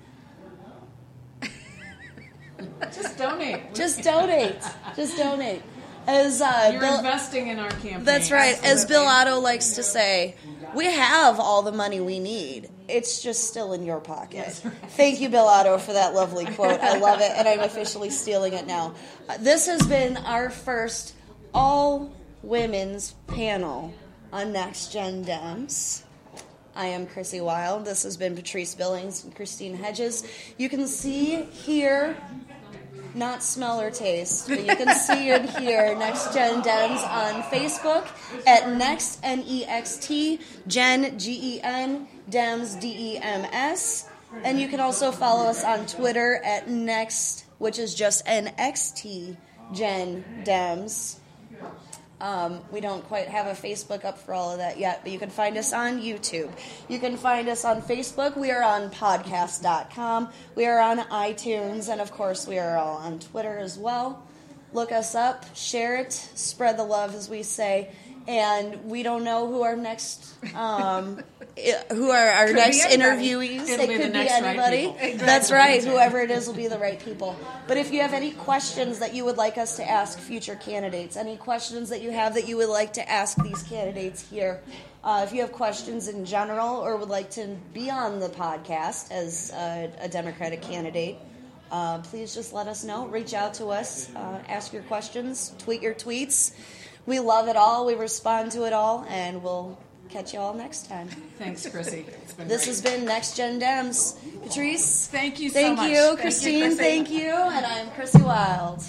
Just donate. Just donate. Just donate. As uh, You're Bill- investing in our campaign. That's right. As Bill Otto likes to say, we have all the money we need. It's just still in your pocket. Thank you, Bill Otto, for that lovely quote. I love it, and I'm officially stealing it now. Uh, this has been our first all women's panel on Next Gen Dems. I am Chrissy Wild. This has been Patrice Billings and Christine Hedges. You can see, hear, not smell or taste, but you can see and hear Next Gen Dems on Facebook at Next N E X T Gen G E N Dems D E M S. And you can also follow us on Twitter at Next, which is just NXT Gen Dems. Um, we don't quite have a Facebook up for all of that yet, but you can find us on YouTube. You can find us on Facebook. We are on podcast.com. We are on iTunes, and of course, we are all on Twitter as well. Look us up, share it, spread the love, as we say. And we don't know who our next, um, who are our Could next interviewees. It'll it be could be next right anybody. That's right. Whoever it is will be the right people. But if you have any questions that you would like us to ask future candidates, any questions that you have that you would like to ask these candidates here, uh, if you have questions in general or would like to be on the podcast as a, a Democratic candidate, uh, please just let us know. Reach out to us, uh, ask your questions, tweet your tweets. We love it all. We respond to it all, and we'll catch you all next time. Thanks, Chrissy. This great. has been Next Gen Dems. Patrice, Thank you so thank much. you. Thank you, Christine, Chrissy. thank you. And I'm Chrissy Wild.